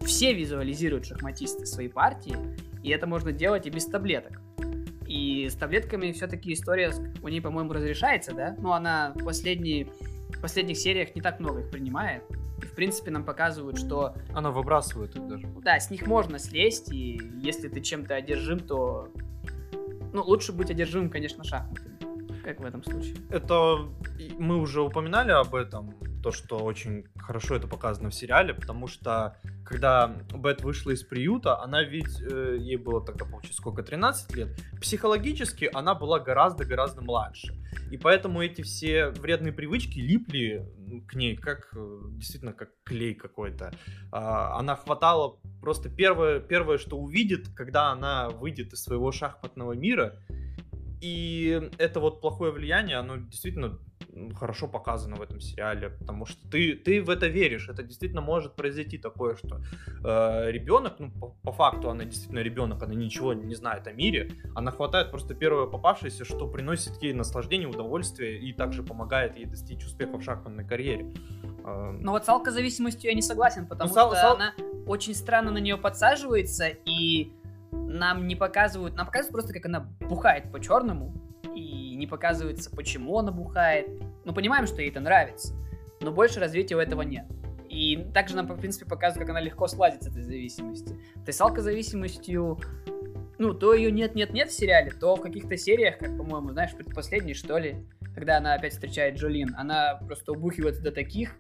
все визуализируют шахматисты свои партии, и это можно делать и без таблеток. И с таблетками все-таки история у ней, по-моему, разрешается, да? Ну, она в последние, в последних сериях не так много их принимает. И, в принципе, нам показывают, что Она выбрасывает их даже. да, с них можно слезть, и если ты чем-то одержим, то... Ну, лучше быть одержимым, конечно, шахматами. Как в этом случае. Это мы уже упоминали об этом, то, что очень хорошо это показано в сериале, потому что когда Бет вышла из приюта, она ведь, э, ей было тогда, получается, сколько, 13 лет, психологически она была гораздо-гораздо младше. И поэтому эти все вредные привычки липли к ней, как э, действительно как клей какой-то. А, Она хватала просто первое, первое, что увидит, когда она выйдет из своего шахматного мира, и это вот плохое влияние, оно действительно хорошо показано в этом сериале, потому что ты, ты в это веришь, это действительно может произойти такое, что э, ребенок, ну, по, по факту она действительно ребенок, она ничего не знает о мире, она хватает просто первое попавшееся, что приносит ей наслаждение, удовольствие и также помогает ей достичь успеха в шахматной карьере. Э, Но вот с алкозависимостью я не согласен, потому ну, что сал... она очень странно на нее подсаживается, и нам не показывают, нам показывают просто, как она бухает по-черному, и не показывается, почему она бухает. Мы понимаем, что ей это нравится, но больше развития у этого нет. И также нам, в принципе, показывают, как она легко слазит с этой зависимости. То есть с алкозависимостью, ну, то ее нет-нет-нет в сериале, то в каких-то сериях, как, по-моему, знаешь, предпоследней, что ли, когда она опять встречает Джолин, она просто убухивается до таких,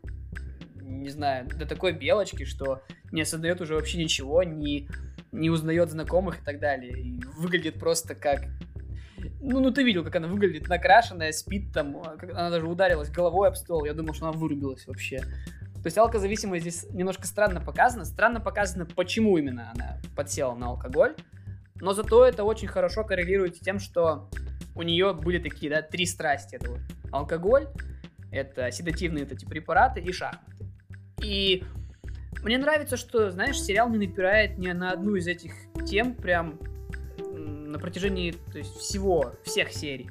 не знаю, до такой белочки, что не осознает уже вообще ничего, не, не узнает знакомых и так далее. И выглядит просто как... Ну, ну, ты видел, как она выглядит, накрашенная, спит там, она даже ударилась головой об стол, я думал, что она вырубилась вообще. То есть алкозависимость здесь немножко странно показана. Странно показано, почему именно она подсела на алкоголь. Но зато это очень хорошо коррелирует с тем, что у нее были такие, да, три страсти. Это вот алкоголь, это седативные вот эти препараты и шахматы. И мне нравится, что, знаешь, сериал не напирает ни на одну из этих тем прям на протяжении то есть, всего, всех серий.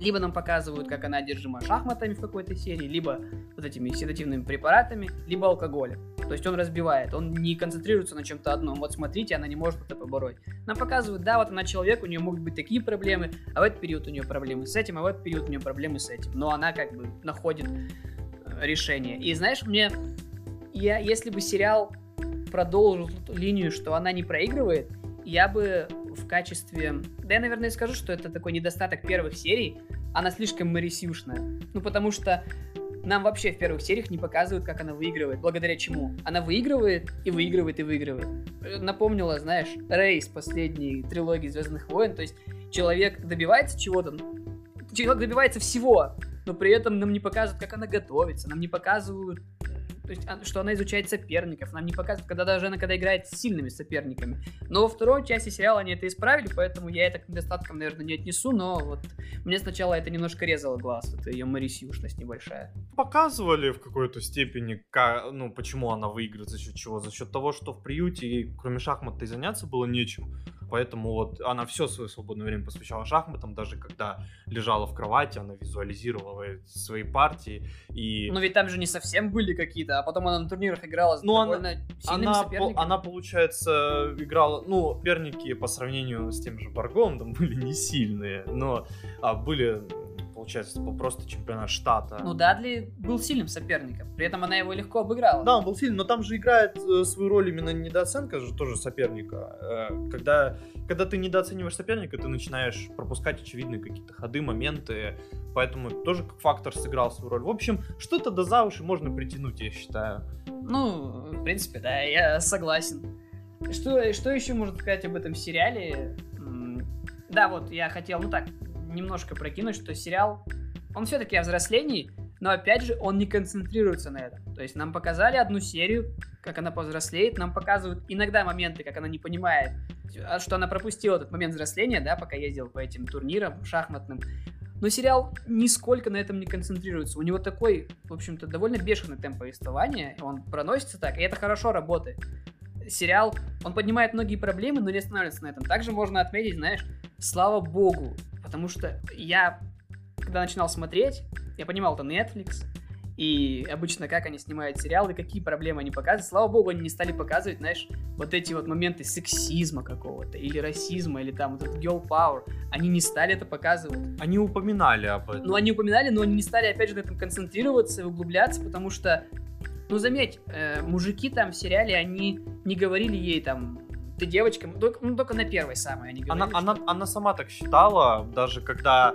Либо нам показывают, как она одержима шахматами в какой-то серии, либо вот этими седативными препаратами, либо алкоголем. То есть он разбивает, он не концентрируется на чем-то одном. Вот смотрите, она не может это побороть. Нам показывают, да, вот она человек, у нее могут быть такие проблемы, а в этот период у нее проблемы с этим, а в этот период у нее проблемы с этим. Но она как бы находит решение. И знаешь, мне, я, если бы сериал продолжил линию, что она не проигрывает, я бы в качестве... Да я, наверное, скажу, что это такой недостаток первых серий. Она слишком марисюшная. Ну, потому что нам вообще в первых сериях не показывают, как она выигрывает. Благодаря чему? Она выигрывает и выигрывает и выигрывает. Напомнила, знаешь, Рейс последней трилогии Звездных войн. То есть человек добивается чего-то, человек добивается всего, но при этом нам не показывают, как она готовится, нам не показывают, то есть, а, что она изучает соперников, нам не показывают, когда даже она когда играет с сильными соперниками. Но во второй части сериала они это исправили, поэтому я это к недостаткам, наверное, не отнесу, но вот мне сначала это немножко резало глаз, это ее марисюшность небольшая. Показывали в какой-то степени, как, ну, почему она выиграет, за счет чего? За счет того, что в приюте ей, кроме шахмат, и заняться было нечем. Поэтому вот она все свое свободное время посвящала шахматам, даже когда лежала в кровати, она визуализировала свои партии. И... Но ведь там же не совсем были какие-то, а потом она на турнирах играла с ну, довольно она, сильными она, соперниками. По, она, получается, играла... Ну, соперники по сравнению с тем же Баргом там были не сильные, но а, были получается, это был просто чемпионат штата. Ну, Дадли был сильным соперником, при этом она его легко обыграла. Да, он был сильным, но там же играет э, свою роль именно недооценка же тоже соперника. Э, когда, когда ты недооцениваешь соперника, ты начинаешь пропускать очевидные какие-то ходы, моменты, поэтому тоже как фактор сыграл свою роль. В общем, что-то до за уши можно притянуть, я считаю. Ну, в принципе, да, я согласен. Что, что еще можно сказать об этом сериале? Да, вот я хотел, ну так, немножко прокинуть, что сериал, он все-таки о взрослении, но опять же он не концентрируется на этом. То есть нам показали одну серию, как она повзрослеет, нам показывают иногда моменты, как она не понимает, а что она пропустила этот момент взросления, да, пока ездил по этим турнирам шахматным. Но сериал нисколько на этом не концентрируется. У него такой, в общем-то, довольно бешеный темп повествования. Он проносится так, и это хорошо работает. Сериал, он поднимает многие проблемы, но не останавливается на этом. Также можно отметить, знаешь, слава богу, Потому что я, когда начинал смотреть, я понимал, это Netflix, и обычно как они снимают сериалы, какие проблемы они показывают. Слава богу, они не стали показывать, знаешь, вот эти вот моменты сексизма какого-то, или расизма, или там вот этот girl power. Они не стали это показывать. Они упоминали об этом. Ну, они упоминали, но они не стали, опять же, на этом концентрироваться и углубляться, потому что, ну, заметь, э, мужики там в сериале, они не говорили ей там, ты девочка, только, ну, только на первой самой они говорили. Она, что... она, она сама так считала, даже когда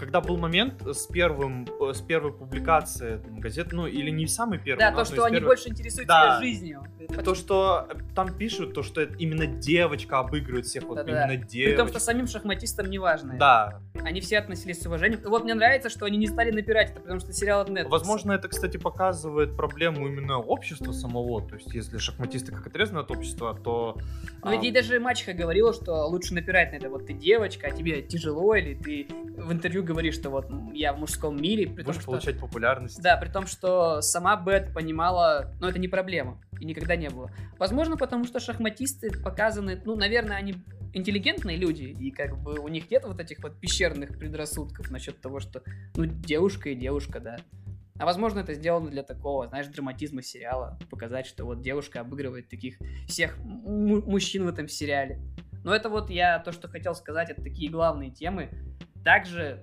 когда был момент с первым э, с первой публикации газет, ну или не самый первый, да, то, что они первых... больше интересуются да. жизнью, то, что там пишут, то, что это именно девочка обыгрывает всех, вот да, именно да. девочка. При том, что самим шахматистам не важно. Да. Они все относились с уважением. Вот мне нравится, что они не стали напирать это, потому что сериал от Netflix. Возможно, это, кстати, показывает проблему именно общества самого. То есть, если шахматисты как отрезаны от общества, то... Ну, а... и даже мачеха говорила, что лучше напирать на это. Вот ты девочка, а тебе тяжело, или ты в интервью говоришь, что вот я в мужском мире, при Будешь том, что... получать популярность. Да, при том, что сама Бет понимала, ну, это не проблема, и никогда не было. Возможно, потому что шахматисты показаны, ну, наверное, они интеллигентные люди, и как бы у них нет вот этих вот пещерных предрассудков насчет того, что, ну, девушка и девушка, да. А возможно, это сделано для такого, знаешь, драматизма сериала, показать, что вот девушка обыгрывает таких всех мужчин в этом сериале. Но это вот я то, что хотел сказать, это такие главные темы. Также,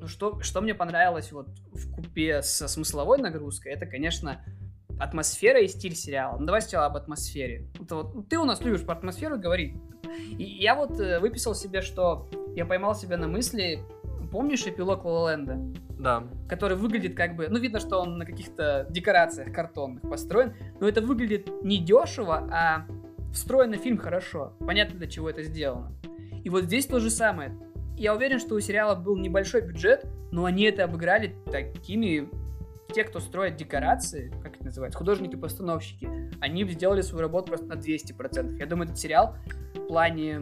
ну, что, что мне понравилось вот в купе со смысловой нагрузкой, это, конечно, атмосфера и стиль сериала. Ну, давай сначала об атмосфере. Это вот, ну, ты у нас любишь про атмосферу говорить. И я вот э, выписал себе, что я поймал себя на мысли, помнишь эпилог Лололенда? Да. Который выглядит как бы, ну, видно, что он на каких-то декорациях картонных построен, но это выглядит не дешево, а встроено в фильм хорошо. Понятно, для чего это сделано. И вот здесь то же самое. Я уверен, что у сериала был небольшой бюджет, но они это обыграли такими... Те, кто строит декорации, как это называется, художники-постановщики, они сделали свою работу просто на 200%. Я думаю, этот сериал в плане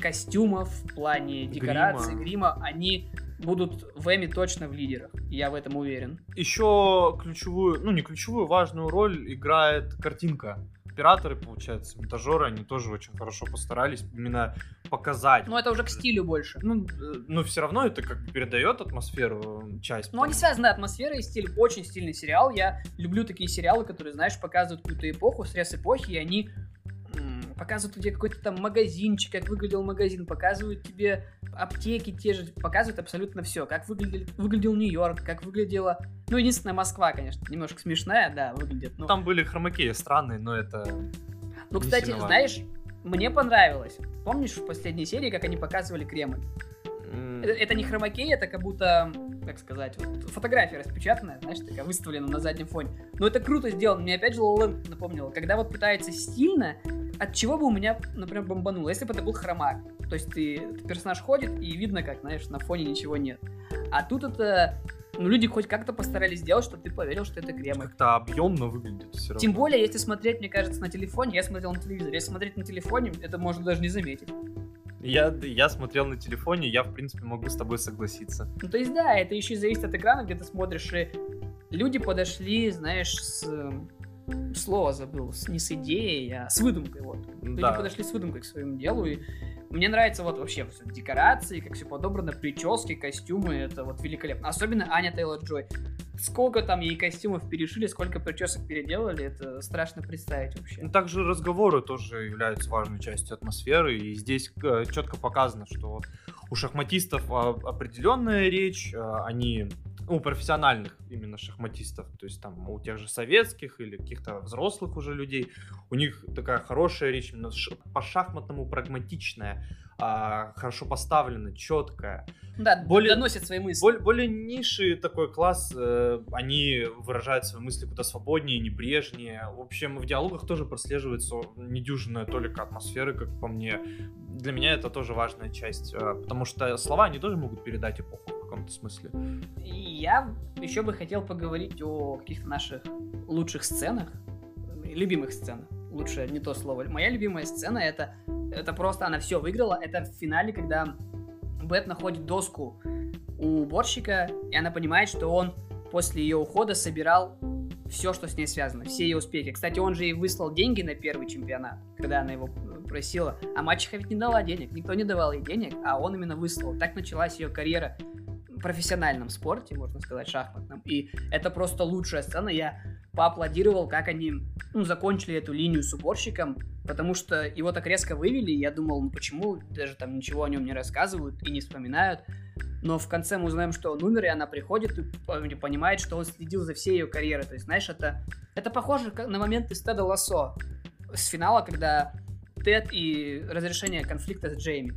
костюмов, в плане декораций, грима, грима они будут в Эми точно в лидерах. Я в этом уверен. Еще ключевую, ну не ключевую, важную роль играет картинка операторы, получается, монтажеры, они тоже очень хорошо постарались именно показать. Ну, это уже к стилю больше. Ну, э, но все равно это как бы передает атмосферу э, часть. Ну, они связаны, атмосфера и стиль. Очень стильный сериал. Я люблю такие сериалы, которые, знаешь, показывают какую-то эпоху, срез эпохи, и они показывают тебе какой-то там магазинчик, как выглядел магазин, показывают тебе аптеки те же, показывают абсолютно все, как выглядел, выглядел Нью-Йорк, как выглядела, ну, единственная Москва, конечно, немножко смешная, да, выглядит. Но... Там были хромакеи странные, но это... Ну, кстати, знаешь, мне понравилось. Помнишь в последней серии, как они показывали Кремль? Mm. Это, это не хромакей, это как будто, как сказать, вот, фотография распечатанная, знаешь, такая выставлена на заднем фоне. Но это круто сделано. Мне опять же Лоланд напомнило, когда вот пытается стильно от чего бы у меня, например, бомбануло, если бы это был хромак. То есть ты, персонаж ходит, и видно, как, знаешь, на фоне ничего нет. А тут это ну, люди хоть как-то постарались сделать, чтобы ты поверил, что это Кремль. Как-то объемно выглядит все равно. Тем более, если смотреть, мне кажется, на телефоне, я смотрел на телевизоре, если смотреть на телефоне, это можно даже не заметить. Я, я смотрел на телефоне, я, в принципе, могу с тобой согласиться. Ну, то есть, да, это еще зависит от экрана, где ты смотришь, и люди подошли, знаешь, с слово забыл, не с идеей, а с выдумкой, вот. Люди да. подошли с выдумкой к своему делу, и мне нравится вот вообще все, декорации, как все подобрано, прически, костюмы, это вот великолепно. Особенно Аня Тейлор-Джой. Сколько там ей костюмов перешили, сколько причесок переделали, это страшно представить вообще. Ну, также разговоры тоже являются важной частью атмосферы, и здесь э, четко показано, что у шахматистов определенная речь, э, они у профессиональных именно шахматистов, то есть там у тех же советских или каких-то взрослых уже людей, у них такая хорошая речь, именно по шахматному прагматичная, а, хорошо поставленная, четкая. Да, более, доносят свои мысли. Более, более ниши такой класс, э, они выражают свои мысли куда свободнее, небрежнее. В общем, в диалогах тоже прослеживается недюжинная толика атмосферы, как по мне. Для меня это тоже важная часть, э, потому что слова, они тоже могут передать эпоху каком-то смысле. Я еще бы хотел поговорить о каких-то наших лучших сценах, любимых сценах. Лучше не то слово. Моя любимая сцена это, это просто она все выиграла. Это в финале, когда Бет находит доску у уборщика, и она понимает, что он после ее ухода собирал все, что с ней связано, все ее успехи. Кстати, он же ей выслал деньги на первый чемпионат, когда она его просила. А мачеха ведь не дала денег, никто не давал ей денег, а он именно выслал. Так началась ее карьера профессиональном спорте, можно сказать, шахматном. И это просто лучшая сцена. Я поаплодировал, как они ну, закончили эту линию с уборщиком, потому что его так резко вывели, я думал, ну почему даже там ничего о нем не рассказывают и не вспоминают. Но в конце мы узнаем, что он умер, и она приходит и понимает, что он следил за всей ее карьерой. То есть, знаешь, это, это похоже на момент из Теда Лассо с финала, когда Тед и разрешение конфликта с Джейми.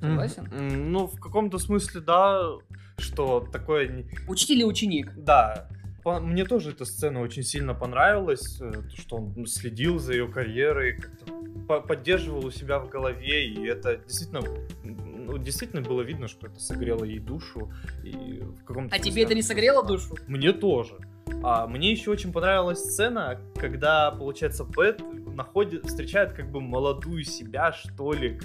Согласен? Mm, ну, в каком-то смысле, да что такое... Учитель и ученик. Да. Мне тоже эта сцена очень сильно понравилась, э, что он следил за ее карьерой, как-то поддерживал у себя в голове, и это действительно, ну, действительно было видно, что это согрело ей душу. И в каком-то а тебе это не согрело душу? Мне тоже. А мне еще очень понравилась сцена, когда, получается, Бет находит, встречает как бы молодую себя, что ли,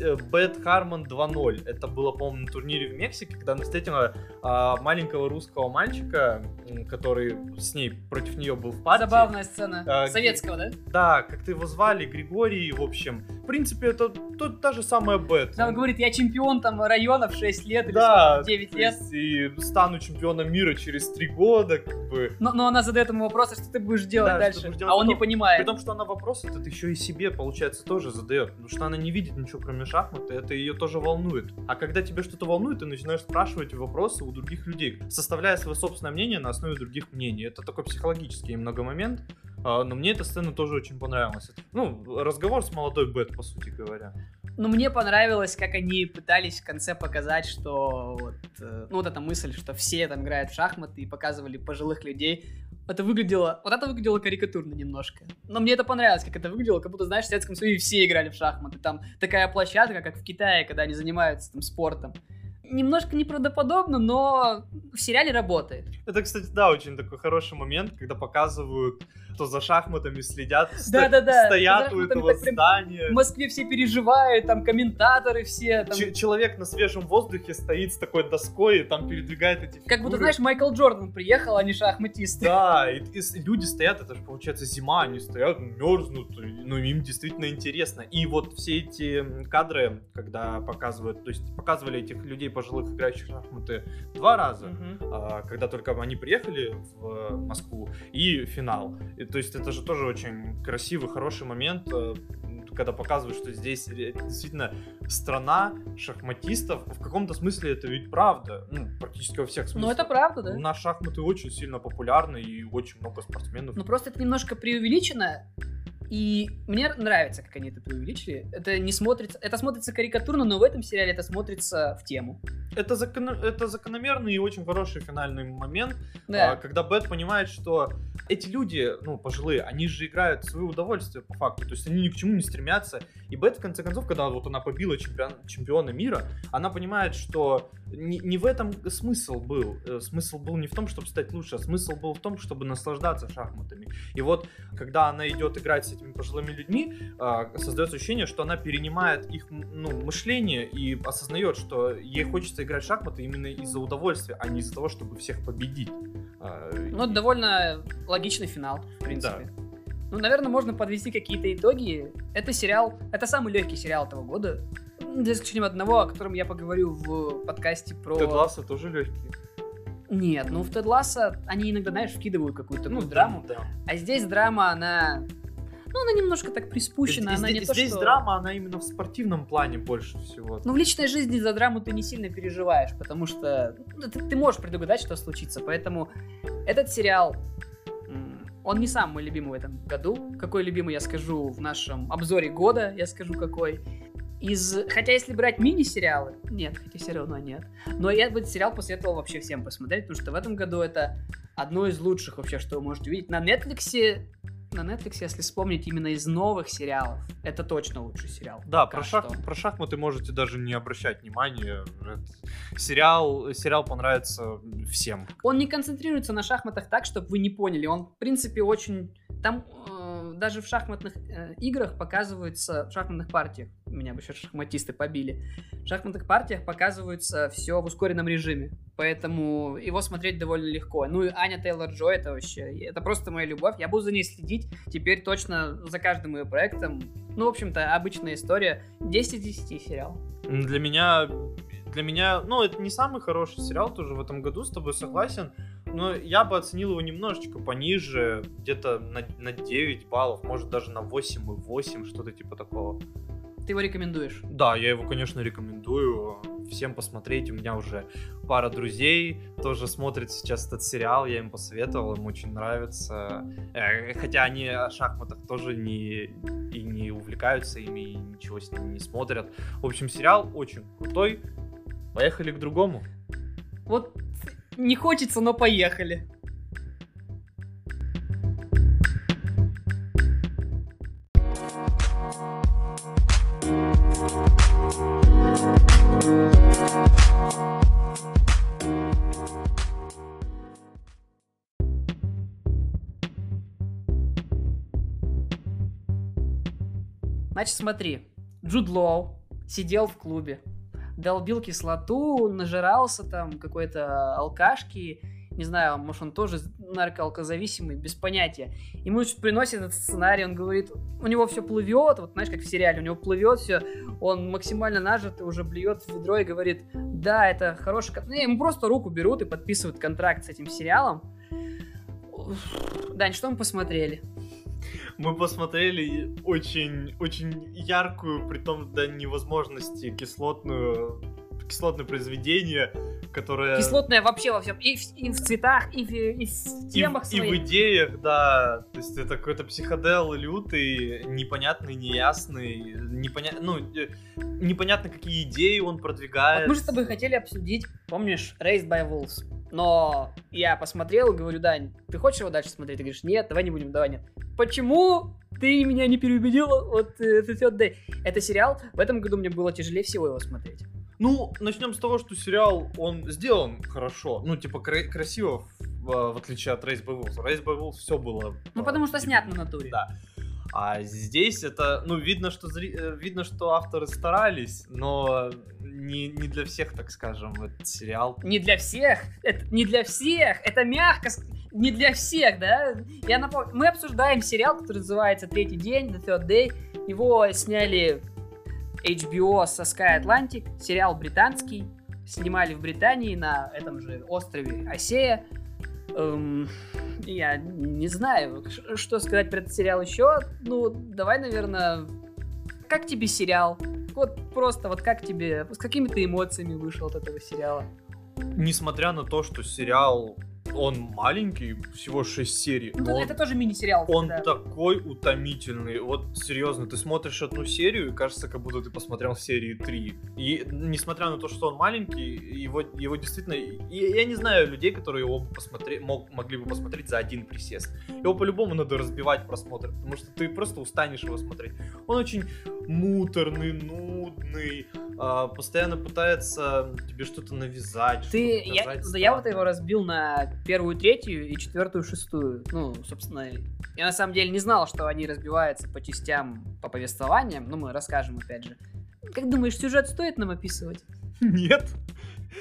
э, Бет Хармон 2-0. Это было, по-моему, на турнире в Мексике, когда она встретила а, маленького русского мальчика, который с ней против нее был в партии. Забавная сцена. А, Советского, да? Да, как-то его звали, Григорий, в общем. В принципе, это то- та же самая Бет. Там Он- говорит, я чемпион там района в 6 лет или да, сколько, 9 то лет. И стану чемпионом мира через три года, как бы. Но, но она задает ему вопрос, а что ты будешь делать Да, дальше? ты будешь делать а он не? При понимает. том, что она вопросы это еще и себе, получается, тоже задает. Потому что она не видит ничего, кроме шахмат, и это ее тоже волнует. А когда тебе что-то волнует, ты начинаешь спрашивать вопросы у других людей, составляя свое собственное мнение на основе других мнений. Это такой психологический немного момент. а, Но мне эта сцена тоже очень понравилась. Ну, разговор с молодой Бет, по сути говоря. Но мне понравилось, как они пытались в конце показать, что вот, э, ну вот эта мысль, что все там играют в шахматы и показывали пожилых людей. Это выглядело, вот это выглядело карикатурно немножко. Но мне это понравилось, как это выглядело, как будто, знаешь, в Советском Союзе все играли в шахматы. Там такая площадка, как в Китае, когда они занимаются там спортом. Немножко неправдоподобно, но в сериале работает. Это, кстати, да, очень такой хороший момент, когда показывают, что за шахматами следят, сто- Да-да-да, стоят за у этого здания. В Москве все переживают, там комментаторы все. Там... Ч- человек на свежем воздухе стоит с такой доской и там передвигает эти Как будто, фигуры. знаешь, Майкл Джордан приехал, а не шахматисты. Да, и, и люди стоят, это же получается зима, они стоят, мерзнут, и, ну им действительно интересно. И вот все эти кадры, когда показывают, то есть показывали этих людей пожилых, играющих в шахматы два раза, Мгм. а, когда только они приехали в Москву, и финал. И, то есть это же тоже очень красивый, хороший момент, э, когда показывают, что здесь действительно страна шахматистов. В каком-то смысле это ведь правда, ну, практически во всех смыслах. Ну, это правда, да? У нас шахматы очень сильно популярны и очень много спортсменов. Ну, просто это немножко преувеличено, и мне нравится, как они это преувеличили. Это не смотрится... Это смотрится карикатурно, но в этом сериале это смотрится в тему. Это, закон- это закономерный и очень хороший финальный момент, Да. а, когда Бет понимает, что эти люди, ну, пожилые, они же играют в свое удовольствие по факту, то есть они ни к чему не стремятся. И Бет, в конце концов, когда вот она побила чемпион, чемпиона мира, она понимает, что не, не в этом смысл был. Э, Смысл был не в том, чтобы стать лучше, а смысл был в том, чтобы наслаждаться шахматами. И вот, когда она идет играть с этими пожилыми людьми, а, создается ощущение, что она перенимает их ну, мышление и осознает, что ей хочется играть в шахматы именно из-за удовольствия, а не из-за того, чтобы всех победить. А, Ну, это и- довольно логичный финал, в принципе. Ну, наверное, можно подвести какие-то итоги. Это сериал, это самый легкий сериал этого года. За исключением одного, о котором я поговорю в подкасте про... Тед Лассо тоже легкий. Нет, ну в Тед Лассо они иногда, знаешь, вкидывают какую-то Ну, драму. Да. А здесь драма, она... Ну, она немножко так приспущена, она здесь не то, здесь что... драма, она именно в спортивном плане больше всего. Ну, в личной жизни за драму ты не сильно переживаешь, потому что ну, ты, ты можешь предугадать, что случится. Поэтому этот сериал, он не сам мой любимый в этом году. Какой любимый, я скажу в нашем обзоре года, я скажу какой. Из... Хотя если брать мини-сериалы, нет, хотя все равно нет. Но я бы этот сериал посоветовал вообще всем посмотреть, потому что в этом году это одно из лучших вообще, что вы можете увидеть. На Netflix, на Netflix, если вспомнить именно из новых сериалов, это точно лучший сериал. Да, про, шах- про шахматы можете даже не обращать внимания. Сериал, сериал понравится всем. Он не концентрируется на шахматах так, чтобы вы не поняли. Он, в принципе, очень... Там э, даже в шахматных э, играх показывается... В шахматных партиях... Меня бы сейчас шахматисты побили. В шахматных партиях показывается все в ускоренном режиме. Поэтому его смотреть довольно легко. Ну и Аня Тейлор-Джой это вообще... Это просто моя любовь. Я буду за ней следить. Теперь точно за каждым ее проектом. Ну, в общем-то, обычная история. 10 из 10 сериал. Для меня, для меня, ну, это не самый хороший сериал тоже в этом году, с тобой согласен. Но я бы оценил его немножечко пониже, где-то на, на 9 баллов, может даже на 8,8, что-то типа такого. Ты его рекомендуешь? Да, я его, конечно, рекомендую всем посмотреть. У меня уже пара друзей тоже смотрят сейчас этот сериал. Я им посоветовал, им очень нравится. Э, Хотя они о шахматах тоже не, и не увлекаются ими, и ничего с ними не смотрят. В общем, сериал очень крутой. Поехали к другому. Вот не хочется, но поехали. Значит, смотри. Джуд Лоу сидел в клубе, долбил кислоту, нажирался там какой-то алкашки, не знаю, может, он тоже наркоалкозависимый, без понятия. Ему приносит этот сценарий, он говорит, у него все плывет, вот знаешь, как в сериале, у него плывет все, он максимально нажит, уже блюет в ведро и говорит, да, это хороший... Не, ему просто руку берут и подписывают контракт с этим сериалом. Дань, что мы посмотрели? Мы посмотрели очень, очень яркую, при том до невозможности кислотную кислотное произведение, которое... Кислотное вообще во всем. И в, и в цветах, и в, и в темах и, своих. И в идеях, да. То есть это какой-то психодел лютый, непонятный, неясный, непоня... ну, э, непонятно, какие идеи он продвигает. Вот мы же с тобой хотели обсудить, помнишь, Raised by Wolves. Но я посмотрел и говорю, Дань, ты хочешь его дальше смотреть? Ты говоришь, нет, давай не будем, давай нет. Почему ты меня не переубедил? Вот э, это, это сериал, в этом году мне было тяжелее всего его смотреть. Ну, начнем с того, что сериал, он сделан хорошо. Ну, типа, кра- красиво, в, в отличие от Race by Wolves. Race by Wolves все было... Ну, потому что типа, снят на натуре. Да. А здесь это, ну, видно, что зри... Э, видно, что авторы старались, но не, не для всех, так скажем, этот сериал. Не для всех? Это не для всех! Это мягко не для всех, да? Я напомню, мы обсуждаем сериал, который называется «Третий день», «The Third Day». Его сняли HBO со Sky Atlantic, сериал британский, снимали в Британии на этом же острове Осея. Эм, я не знаю, что сказать про этот сериал еще. Ну, давай, наверное, как тебе сериал? Вот просто, вот как тебе, с какими ты эмоциями вышел от этого сериала? Несмотря на то, что сериал он маленький, всего 6 серий. Ну, но это тоже мини-сериал. Он да. такой утомительный. Вот серьезно, ты смотришь одну серию, и кажется, как будто ты посмотрел серии 3. И несмотря на то, что он маленький, его, его действительно... И, я не знаю людей, которые его посмотри, мог, могли бы посмотреть за один присест. Его по-любому надо разбивать просмотр, потому что ты просто устанешь его смотреть. Он очень муторный, нудный, а, постоянно пытается тебе что-то навязать. Ты, что я, я вот его разбил на первую, третью и четвертую, шестую. Ну, собственно, я на самом деле не знал, что они разбиваются по частям, по повествованиям. Ну, мы расскажем опять же. Как думаешь, сюжет стоит нам описывать? Нет.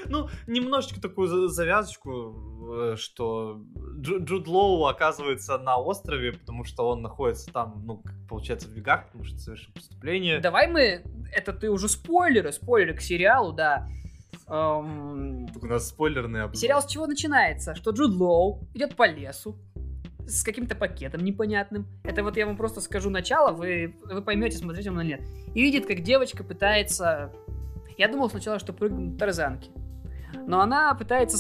Ну, немножечко такую завязочку, э, что Джуд Лоу оказывается на острове, потому что он находится там, ну, получается, в бегах, потому что совершил преступление. Давай мы... Это ты уже спойлеры, спойлеры к сериалу, да. Эм... У нас спойлерный обзор. Сериал с чего начинается? Что Джуд Лоу идет по лесу с каким-то пакетом непонятным. Это вот я вам просто скажу начало, вы, вы поймете, смотрите он или нет. И видит, как девочка пытается... Я думал сначала, что прыгнуть тарзанки. Но она пытается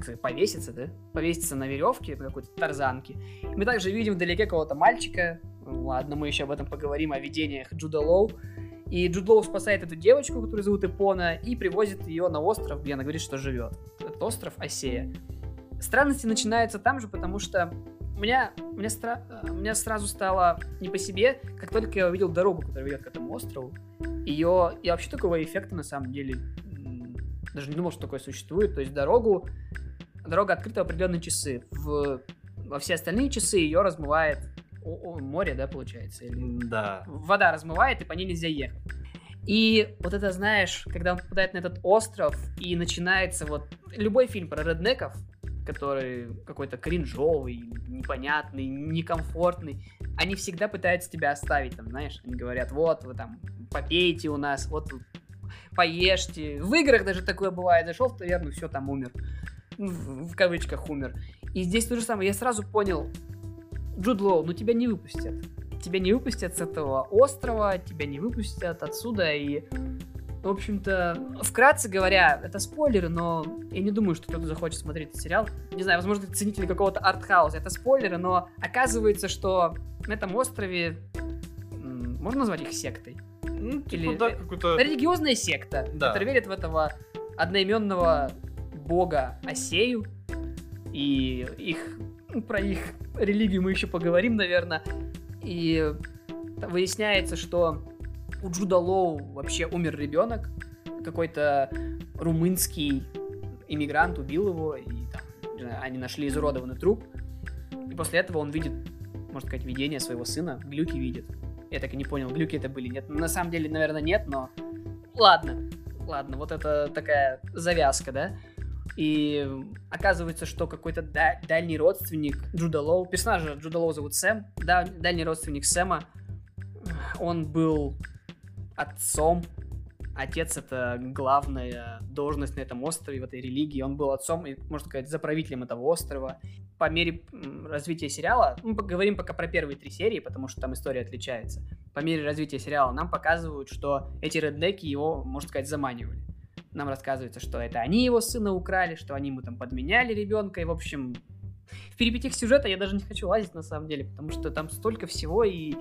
сказать, повеситься, да? Повеситься на веревке какой-то тарзанке. Мы также видим вдалеке кого-то мальчика. Ладно, мы еще об этом поговорим, о видениях Джуда Лоу. И Джуд Лоу спасает эту девочку, которую зовут Ипона, и привозит ее на остров, где она говорит, что живет. Этот остров Осея. Странности начинаются там же, потому что у меня, у меня, стра... у меня сразу стало не по себе, как только я увидел дорогу, которая ведет к этому острову. Ее... Я вообще такого эффекта на самом деле даже не думал, что такое существует. То есть дорогу, дорога открыта в определенные часы. В, во все остальные часы ее размывает о, о, море, да, получается? Или... Да. Вода размывает, и по ней нельзя ехать. И вот это, знаешь, когда он попадает на этот остров, и начинается вот любой фильм про реднеков, который какой-то кринжовый, непонятный, некомфортный, они всегда пытаются тебя оставить, там, знаешь, они говорят, вот, вы там попейте у нас, вот поешьте. В играх даже такое бывает. Зашел в таверну, все, там умер. В, в кавычках умер. И здесь то же самое. Я сразу понял, Джуд Лоу, ну тебя не выпустят. Тебя не выпустят с этого острова, тебя не выпустят отсюда. И, в общем-то, вкратце говоря, это спойлеры, но я не думаю, что кто-то захочет смотреть этот сериал. Не знаю, возможно, ценители какого-то артхауса. Это спойлеры, но оказывается, что на этом острове можно назвать их сектой? Ну, типа, Или да, какой-то... религиозная секта, да. которая верит в этого одноименного бога Осею. И их, про их религию мы еще поговорим, наверное. И выясняется, что у Джуда Лоу вообще умер ребенок. Какой-то румынский иммигрант убил его, и там, они нашли изуродованный труп. И после этого он видит, можно сказать, видение своего сына, глюки видит. Я так и не понял, глюки это были. Нет, на самом деле, наверное, нет, но ладно, ладно, вот это такая завязка, да? И оказывается, что какой-то да- дальний родственник Джуда Лоу, персонажа Джуда Лоу зовут Сэм, да, дальний родственник Сэма, он был отцом. Отец это главная должность на этом острове, в этой религии. Он был отцом и, можно сказать, заправителем этого острова. По мере развития сериала, мы поговорим пока про первые три серии, потому что там история отличается. По мере развития сериала нам показывают, что эти реднеки его, можно сказать, заманивали нам рассказывается, что это они его сына украли, что они ему там подменяли ребенка, и, в общем, в перипетиях сюжета я даже не хочу лазить, на самом деле, потому что там столько всего, и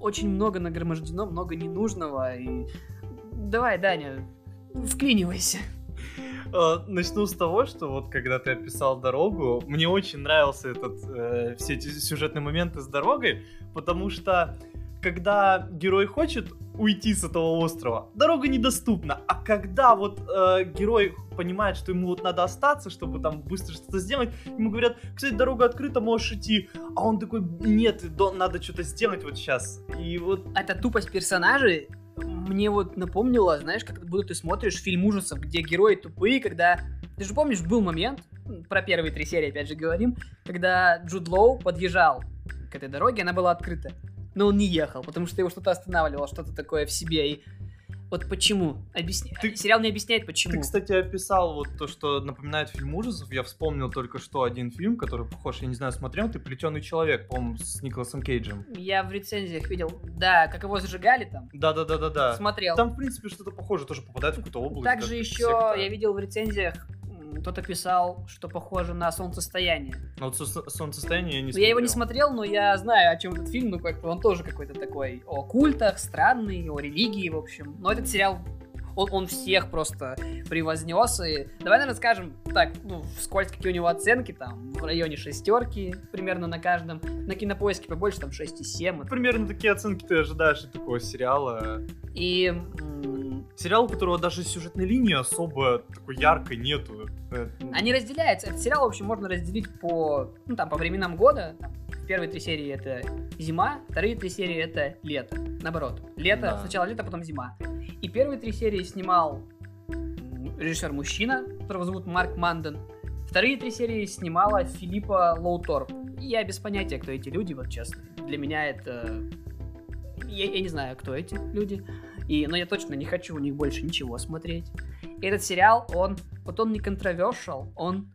очень много нагромождено, много ненужного, и... Давай, Даня, вклинивайся. А, начну с того, что вот когда ты описал дорогу, мне очень нравился этот, э, все эти сюжетные моменты с дорогой, потому что когда герой хочет уйти с этого острова, дорога недоступна. А когда вот э, герой понимает, что ему вот надо остаться, чтобы там быстро что-то сделать, ему говорят, кстати, дорога открыта, можешь идти. А он такой, нет, надо что-то сделать вот сейчас. И вот... Это тупость персонажей мне вот напомнило, знаешь, как будто ты смотришь фильм ужасов, где герои тупые, когда... Ты же помнишь, был момент, про первые три серии опять же говорим, когда Джуд Лоу подъезжал к этой дороге, она была открыта но он не ехал, потому что его что-то останавливало, что-то такое в себе. И вот почему? Объясни... Ты... Сериал не объясняет, почему. Ты, кстати, описал вот то, что напоминает фильм ужасов. Я вспомнил только что один фильм, который похож, я не знаю, смотрел ты «Плетеный человек», по-моему, с Николасом Кейджем. Я в рецензиях видел, да, как его зажигали там. Да-да-да-да-да. Смотрел. Там, в принципе, что-то похоже, тоже попадает в какую-то область. Также еще я видел в рецензиях кто-то писал, что похоже на солнцестояние. А вот солнцестояние я не смотрел. Я его не смотрел, но я знаю, о чем этот фильм, ну как он тоже какой-то такой о культах, странный, о религии, в общем. Но этот сериал он, он всех просто превознес. И давай, наверное, скажем так, ну, вскользь, какие у него оценки, там, в районе шестерки примерно на каждом. На кинопоиске побольше, там, 6,7. Примерно такие оценки ты ожидаешь от такого сериала. И... Сериал, у которого даже сюжетной линии особо такой яркой нету. Э, Они разделяются. Этот сериал, в общем, можно разделить по, ну, там, по временам года. Первые три серии это зима, вторые три серии это лето. Наоборот. Лето, да. сначала лето, потом зима. И первые три серии снимал режиссер-мужчина, которого зовут Марк Манден. Вторые три серии снимала Филиппа Лоутор. Я без понятия, кто эти люди, вот честно. Для меня это... Я, я не знаю, кто эти люди. И, но я точно не хочу у них больше ничего смотреть. И этот сериал, он... Вот он не контровершал, он...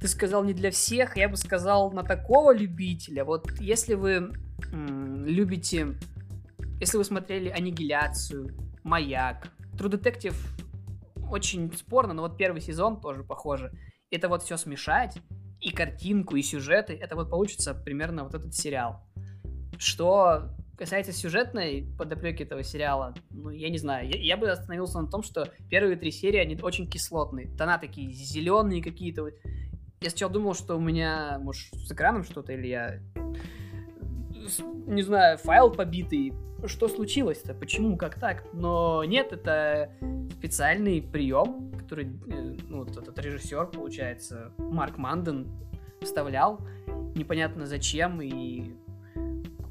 Ты сказал не для всех, я бы сказал на такого любителя. Вот если вы м- любите если вы смотрели «Аннигиляцию», «Маяк», True Detective очень спорно, но вот первый сезон тоже похоже. Это вот все смешать, и картинку, и сюжеты, это вот получится примерно вот этот сериал. Что касается сюжетной подоплеки этого сериала, ну, я не знаю, я, я бы остановился на том, что первые три серии, они очень кислотные. Тона такие зеленые какие-то. Я сначала думал, что у меня, может, с экраном что-то, или я не знаю, файл побитый, что случилось-то, почему, как так? Но нет, это специальный прием, который э, ну, вот этот режиссер, получается, Марк Манден вставлял, непонятно зачем, и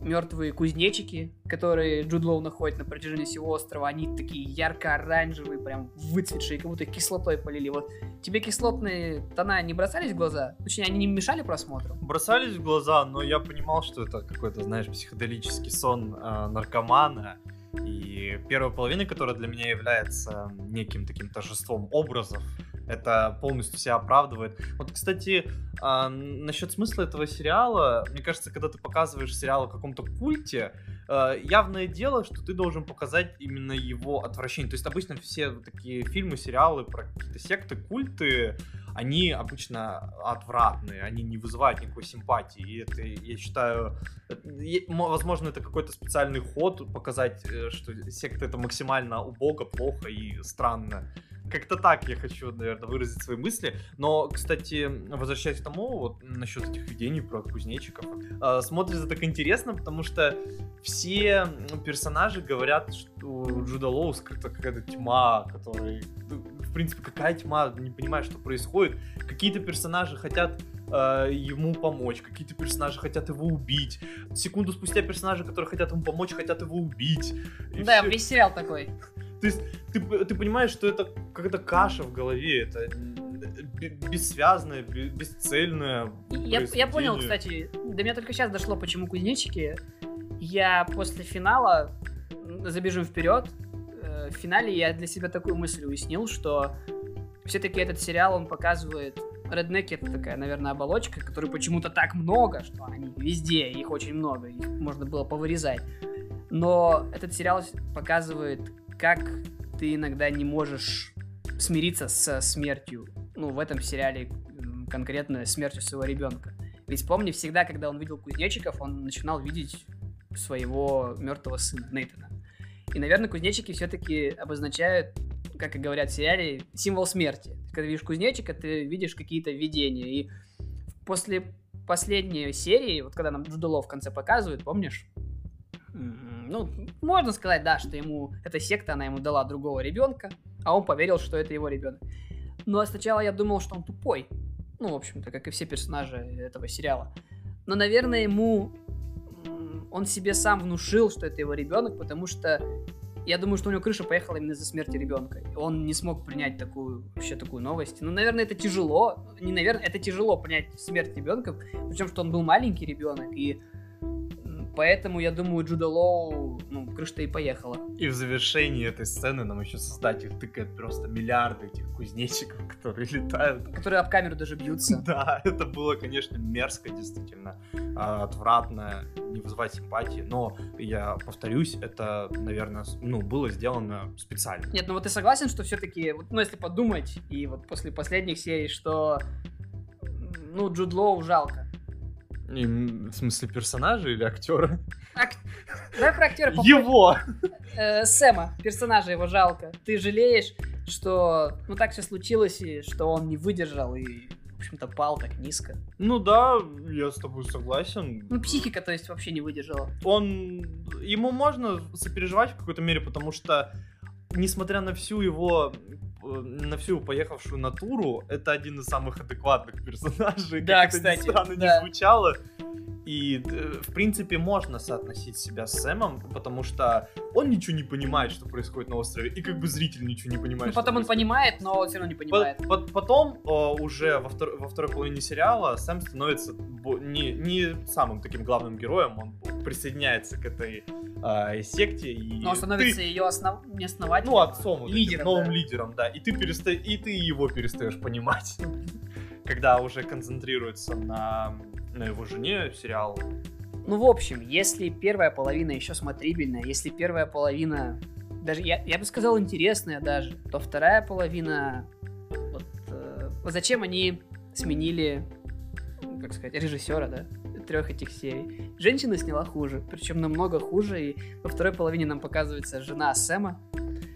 мертвые кузнечики, которые Джуд Лоу находит на протяжении всего острова, они такие ярко-оранжевые, прям выцветшие, как будто кислотой полили. Вот тебе кислотные тона не бросались в глаза? Точнее, они не мешали просмотру? Бросались в глаза, но я понимал, что это какой-то, знаешь, психоделический сон э, наркомана. И первая половина, которая для меня является неким таким торжеством образов, это полностью себя оправдывает. Вот, кстати, а, насчет смысла этого сериала, мне кажется, когда ты показываешь сериал о каком-то культе, а, явное дело, что ты должен показать именно его отвращение. То есть обычно все такие фильмы, сериалы про какие-то секты, культы, они обычно отвратные, они не вызывают никакой симпатии. И это, я считаю, возможно, это какой-то специальный ход показать, э, что секта это максимально убого, плохо и странно. Как-то так я хочу, наверное, выразить свои мысли. Но, кстати, возвращаясь к тому, вот насчет этих видений про кузнечиков, э, смотрится так интересно, потому что все персонажи говорят, что у Джуда Лоу скрыта какая-то тьма, которая... Ну, в принципе, какая тьма? Не понимаю, что происходит. Какие-то персонажи хотят э, ему помочь, какие-то персонажи хотят его убить. Секунду спустя персонажи, которые хотят ему помочь, хотят его убить. И да, все... весь сериал такой. То есть ты, ты понимаешь, что это какая-то каша в голове, это бессвязное, бесцельное. Я, я понял, кстати, до меня только сейчас дошло, почему кузнечики. Я после финала, забежим вперед, э, в финале я для себя такую мысль уяснил, что все-таки этот сериал, он показывает Реднеки это такая, наверное, оболочка, которой почему-то так много, что они везде, их очень много, их можно было повырезать. Но этот сериал показывает, как ты иногда не можешь смириться со смертью. Ну, в этом сериале конкретно смертью своего ребенка. Ведь помни, всегда, когда он видел кузнечиков, он начинал видеть своего мертвого сына, Нейтана. И, наверное, кузнечики все-таки обозначают, как и говорят в сериале, символ смерти. Когда видишь кузнечика, ты видишь какие-то видения. И после последней серии, вот когда нам Джудуло в конце показывают, помнишь? Ну, можно сказать, да, что ему эта секта, она ему дала другого ребенка, а он поверил, что это его ребенок. Но сначала я думал, что он тупой. Ну, в общем-то, как и все персонажи этого сериала. Но, наверное, ему он себе сам внушил, что это его ребенок, потому что я думаю, что у него крыша поехала именно из-за смерти ребенка. Он не смог принять такую, вообще такую новость. Ну, наверное, это тяжело. Не, наверное, это тяжело принять смерть ребенка. Причем, что он был маленький ребенок, и Поэтому, я думаю, Джуда Лоу, ну, крыша-то и поехала. И в завершении этой сцены нам еще создатель тыкает просто миллиарды этих кузнечиков, которые летают. Которые об камеру даже бьются. Да, это было, конечно, мерзко, действительно, а, отвратно, не вызывать симпатии, но я повторюсь, это, наверное, ну, было сделано специально. Нет, ну вот ты согласен, что все-таки, ну, если подумать, и вот после последних серий, что, ну, Джуд Лоу жалко. В смысле персонажа или актера? Ак... Давай про актера Его! Э, Сэма, персонажа его жалко. Ты жалеешь, что ну так все случилось, и что он не выдержал и в общем-то, пал так низко. Ну да, я с тобой согласен. Ну, психика, то есть, вообще не выдержала. Он... Ему можно сопереживать в какой-то мере, потому что, несмотря на всю его на всю поехавшую натуру, это один из самых адекватных персонажей. Да, как кстати. Это странно да. не звучало. И, э, в принципе, можно соотносить себя с Сэмом, потому что он ничего не понимает, что происходит на острове, и как бы зритель ничего не понимает. Ну, потом он происходит. понимает, но все равно не понимает. По -по Потом, уже во, втор во второй половине сериала, Сэм становится не, не самым таким главным героем, он присоединяется к этой э, секте. И но он становится ты... ее основ... не основателем, ну, отцом, вот лидером, новым да. лидером, да. И ты, переста... и ты его перестаешь понимать, когда уже концентрируется на на его жене сериал. Ну, в общем, если первая половина еще смотрибельная, если первая половина, даже я, я бы сказал, интересная даже, то вторая половина, вот, э, зачем они сменили, как сказать, режиссера, да, трех этих серий. Женщина сняла хуже, причем намного хуже, и во второй половине нам показывается жена Сэма,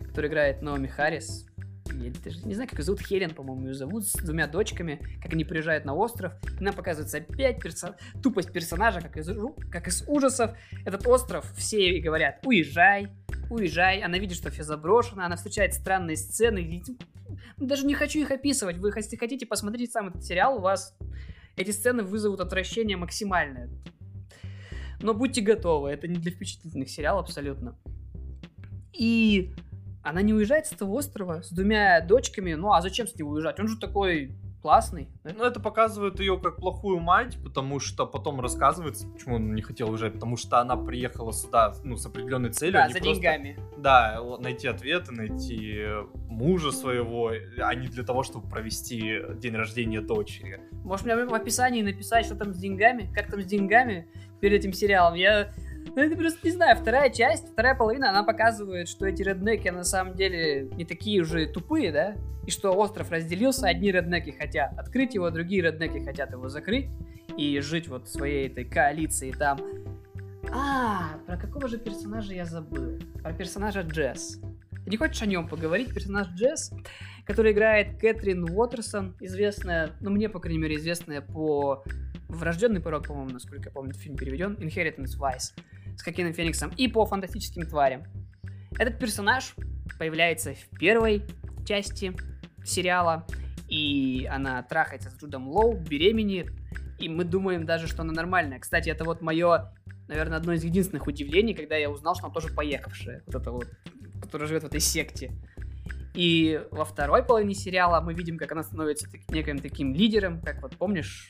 которая играет Наоми Харрис, я даже не знаю, как ее зовут, Хелен, по-моему, ее зовут, с двумя дочками, как они приезжают на остров, и нам показывается опять персо... тупость персонажа, как из, как из ужасов. Этот остров, все ей говорят, уезжай, уезжай, она видит, что все заброшено, она встречает странные сцены, и... даже не хочу их описывать, вы если хотите посмотреть сам этот сериал, у вас эти сцены вызовут отвращение максимальное. Но будьте готовы, это не для впечатлительных сериалов абсолютно. И она не уезжает с этого острова с двумя дочками. Ну, а зачем с него уезжать? Он же такой классный. Ну, это показывает ее как плохую мать, потому что потом рассказывается, почему он не хотел уезжать, потому что она приехала сюда, ну, с определенной целью. Да, за просто, деньгами. Да, найти ответы, найти мужа своего, а не для того, чтобы провести день рождения дочери. Может, мне в описании написать, что там с деньгами, как там с деньгами перед этим сериалом. Я ну, это просто не знаю, вторая часть, вторая половина, она показывает, что эти реднеки на самом деле не такие уже тупые, да? И что остров разделился, одни реднеки хотят открыть его, другие реднеки хотят его закрыть и жить вот своей этой коалиции там. А, про какого же персонажа я забыл? Про персонажа Джесс. Ты не хочешь о нем поговорить? Персонаж Джесс, который играет Кэтрин Уотерсон, известная, ну мне, по крайней мере, известная по Врожденный порог, по-моему, насколько я помню, фильм переведен, Inheritance Vice с Хакином Фениксом и по фантастическим тварям. Этот персонаж появляется в первой части сериала, и она трахается с Джудом Лоу, беременеет, и мы думаем даже, что она нормальная. Кстати, это вот мое, наверное, одно из единственных удивлений, когда я узнал, что она тоже поехавшая. Вот это вот который живет в этой секте. И во второй половине сериала мы видим, как она становится так, неким таким лидером, как вот помнишь,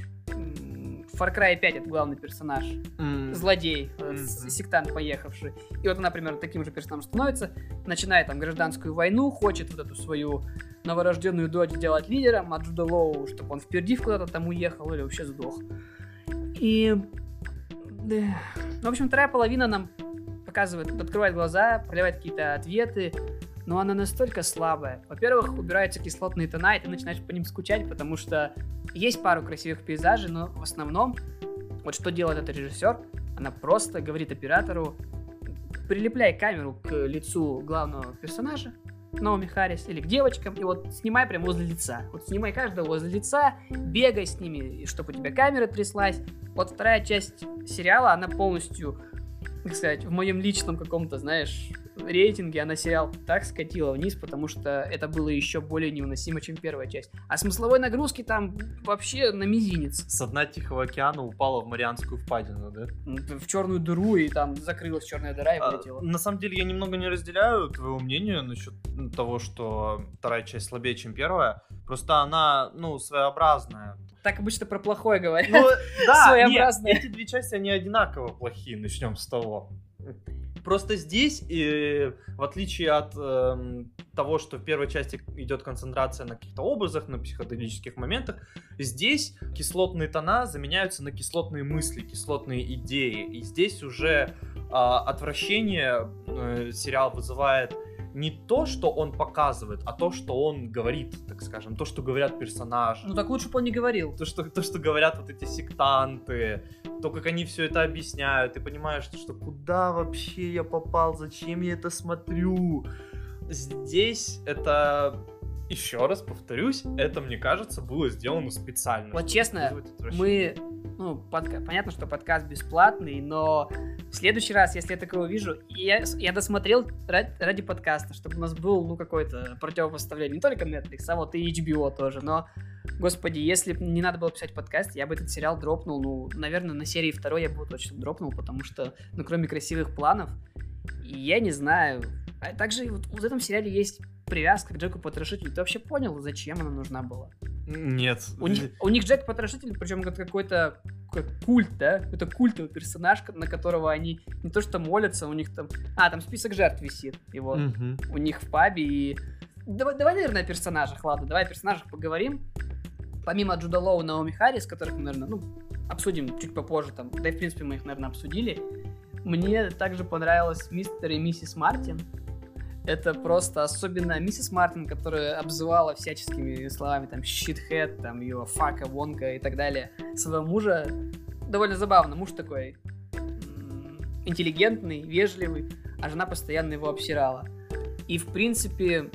Far Cry 5 это главный персонаж, mm. злодей, mm-hmm. сектант поехавший. И вот она, например, таким же персонажем становится, начинает там гражданскую войну, хочет вот эту свою новорожденную дочь сделать лидером, а Джуда Лоу, чтобы он впереди куда-то там уехал или вообще сдох. И... Да. В общем, вторая половина нам показывает, открывает глаза, проливает какие-то ответы, но она настолько слабая. Во-первых, убираются кислотные тона, и ты начинаешь по ним скучать, потому что есть пару красивых пейзажей, но в основном, вот что делает этот режиссер, она просто говорит оператору, прилепляй камеру к лицу главного персонажа, Наоми Харрис, или к девочкам, и вот снимай прямо возле лица. Вот снимай каждого возле лица, бегай с ними, чтобы у тебя камера тряслась. Вот вторая часть сериала, она полностью, как сказать, в моем личном каком-то, знаешь, рейтинге она сериал так скатила вниз, потому что это было еще более невыносимо, чем первая часть. А смысловой нагрузки там вообще на мизинец. С дна Тихого океана упала в Марианскую впадину, да? В черную дыру, и там закрылась черная дыра и вылетела. А, на самом деле я немного не разделяю твоего мнения насчет того, что вторая часть слабее, чем первая. Просто она, ну, своеобразная. Так обычно про плохое говорят. Ну, да. Нет, эти две части, они одинаково плохие, начнем с того. Просто здесь, и, в отличие от э, того, что в первой части идет концентрация на каких-то образах, на психоделических моментах, здесь кислотные тона заменяются на кислотные мысли, кислотные идеи. И здесь уже э, отвращение э, сериал вызывает не то, что он показывает, а то, что он говорит, так скажем, то, что говорят персонажи. Ну так лучше бы он не говорил. То, что, то, что говорят вот эти сектанты, то, как они все это объясняют, ты понимаешь, что куда вообще я попал, зачем я это смотрю. Здесь это еще раз повторюсь, это, мне кажется, было сделано специально. Вот честно, мы, ну, подка... понятно, что подкаст бесплатный, но в следующий раз, если я такого увижу, я, я досмотрел ради, ради подкаста, чтобы у нас был, ну, какое-то противопоставление, не только Netflix, а вот и HBO тоже, но, господи, если бы не надо было писать подкаст, я бы этот сериал дропнул, ну, наверное, на серии второй я бы его точно дропнул, потому что, ну, кроме красивых планов, я не знаю, а также вот в этом сериале есть привязка к Джеку Потрошителю. Ты вообще понял, зачем она нужна была? Нет. У них, у них Джек Потрошитель, причем какой-то как культ, да? Какой-то культовый персонаж, на которого они не то что молятся, у них там... А, там список жертв висит его. Угу. У них в пабе и... Давай, давай, наверное, о персонажах, ладно, давай о персонажах поговорим. Помимо Джуда Лоу и Наоми Харрис, которых мы, наверное, ну, обсудим чуть попозже, там, да и, в принципе, мы их, наверное, обсудили. Мне также понравилась мистер и миссис Мартин. Это просто особенно миссис Мартин, которая обзывала всяческими словами, там, щитхед, там, ее фака, вонка и так далее, своего мужа. Довольно забавно. Муж такой интеллигентный, вежливый, а жена постоянно его обсирала. И, в принципе,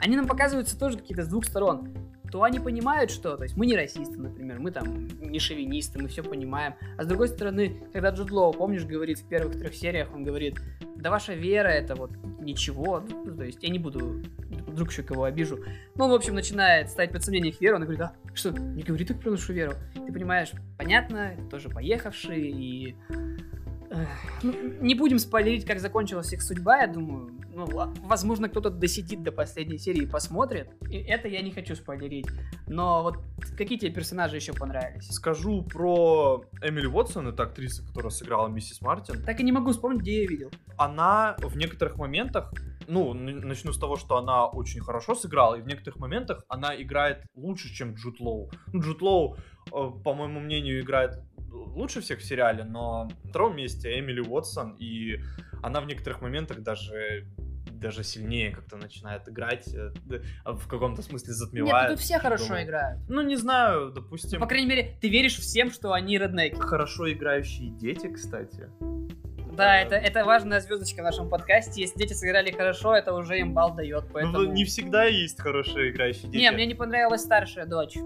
они нам показываются тоже какие-то с двух сторон то они понимают, что, то есть мы не расисты, например, мы там не шовинисты, мы все понимаем. А с другой стороны, когда Джуд Лоу, помнишь, говорит в первых трех сериях, он говорит, да ваша вера это вот ничего, то есть я не буду, вдруг еще кого обижу. Ну, он, в общем, начинает ставить под сомнение их веру, он говорит, а что, не говори так про нашу веру. Ты понимаешь, понятно, тоже поехавшие, и не будем спойлерить, как закончилась их судьба, я думаю. Ну, возможно, кто-то досидит до последней серии и посмотрит. И это я не хочу спойлерить. Но вот какие тебе персонажи еще понравились? Скажу про Эмили Уотсон, это актриса, которая сыграла миссис Мартин. Так и не могу вспомнить, где я ее видел. Она в некоторых моментах ну, начну с того, что она очень хорошо сыграла, и в некоторых моментах она играет лучше, чем Джуд Лоу. Ну, Джуд Лоу, э, по моему мнению, играет лучше всех в сериале, но на втором месте Эмили Уотсон, и она в некоторых моментах даже даже сильнее как-то начинает играть, э, в каком-то смысле затмевает. Нет, тут все хорошо думаю. играют. Ну, не знаю, допустим... По крайней мере, ты веришь всем, что они реднеки. Хорошо играющие дети, кстати. Да, это, это важная звездочка в нашем подкасте. Если дети сыграли хорошо, это уже им бал дает. Ну, поэтому... Ну, не всегда есть хорошие играющие дети. Не, мне не понравилась старшая дочь.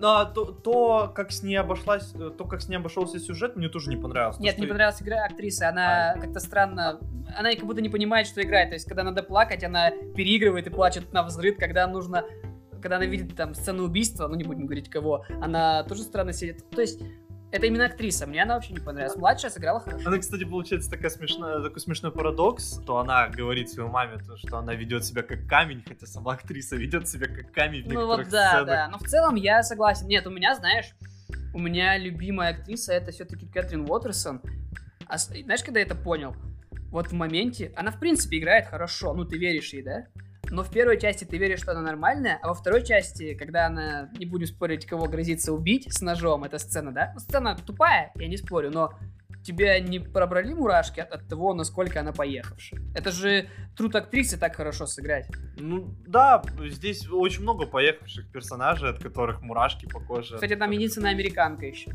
А то, то, как с ней обошлась, э, то, как с ней обошелся сюжет, мне тоже не понравилось. Нет, то, не что... понравилась игра актрисы. Она а. как-то странно. Она как будто не понимает, что играет. То есть, когда надо плакать, она переигрывает и плачет на взрыв. Когда нужно когда она видит там сцену убийства, ну не будем говорить кого, она тоже странно сидит. То есть Это именно актриса. Мне она вообще не понравилась. Младшая сыграла хорошо. Она, кстати, получается такая смешная, такой смешной парадокс, что она говорит своей маме, то, что она ведет себя как камень, хотя сама актриса ведет себя как камень в Ну некоторых вот да, сценах. да. Но в целом я согласен. Нет, у меня, знаешь, у меня любимая актриса это все-таки Кэтрин Уотерсон. А знаешь, когда я это понял? Вот в моменте, она в принципе играет хорошо, ну ты веришь ей, да? Но в первой части ты веришь, что она нормальная, а во второй части, когда она, не будем спорить, кого грозится убить с ножом, эта сцена, да? Ну, сцена тупая, я не спорю, но тебя не пробрали мурашки от, от того, насколько она поехавшая? Это же труд актрисы так хорошо сыграть. Ну да, здесь очень много поехавших персонажей, от которых мурашки по коже. Кстати, там единственная американка еще.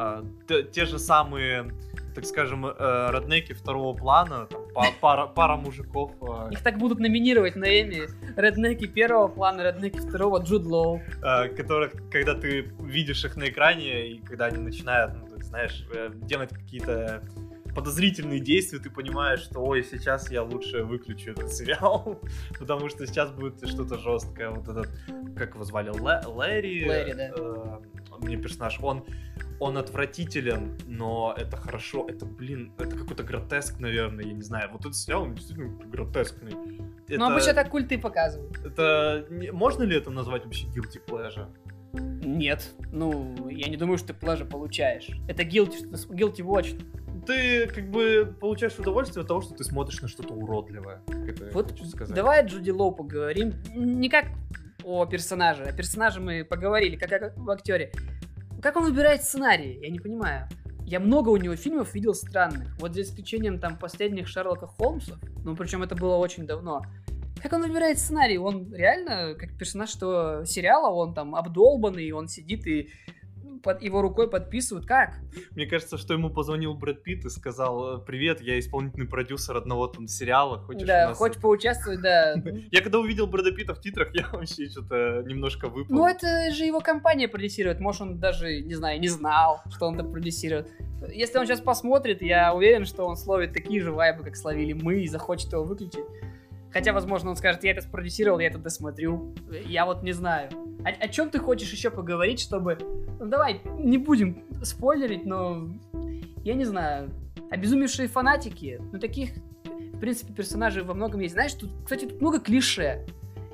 А, те, те же самые, так скажем, э, роднеки второго плана, там, па- пара, пара мужиков, э, Их так будут номинировать на Эми. Реднеки первого плана, реднеки второго, Джуд Лоу. э, которых, когда ты видишь их на экране, и когда они начинают, ну, ты знаешь, э, делать какие-то подозрительные действия, ты понимаешь, что ой, сейчас я лучше выключу этот сериал, потому что сейчас будет что-то жесткое. Вот этот, как его звали, Лэ- Лэри? Лэри, да. э, мне персонаж, он он отвратителен, но это хорошо, это, блин, это какой-то гротеск, наверное, я не знаю. Вот этот сериал, он действительно гротескный. Ну, обычно так культы показывают. Это... Можно ли это назвать вообще guilty pleasure? Нет. Ну, я не думаю, что ты плажа получаешь. Это guilty, guilty watch. Ты как бы получаешь удовольствие от того, что ты смотришь на что-то уродливое. Вот хочу сказать. давай о Джуди Лоу поговорим. Не как о персонаже. О персонаже мы поговорили, как о актере. Как он выбирает сценарии? Я не понимаю. Я много у него фильмов видел странных. Вот за исключением там последних Шерлока Холмсов, ну причем это было очень давно. Как он выбирает сценарий? Он реально, как персонаж что сериала, он там обдолбанный, он сидит и под его рукой подписывают. Как? Мне кажется, что ему позвонил Брэд Питт и сказал, привет, я исполнительный продюсер одного там сериала, хочешь у да, нас хочешь поучаствовать, да. Я когда увидел Брэда Питта в титрах, я вообще что-то немножко выпал. Ну, это же его компания продюсирует. Может, он даже, не знаю, не знал, что он там продюсирует. Если он сейчас посмотрит, я уверен, что он словит такие же вайбы, как словили мы, и захочет его выключить. Хотя, возможно, он скажет, я это спродюсировал, я это досмотрю. Я вот не знаю. О, о чем ты хочешь еще поговорить, чтобы... Ну, давай, не будем спойлерить, но... Я не знаю. Обезумевшие фанатики, ну, таких, в принципе, персонажей во многом есть. Знаешь, тут, кстати, тут много клише.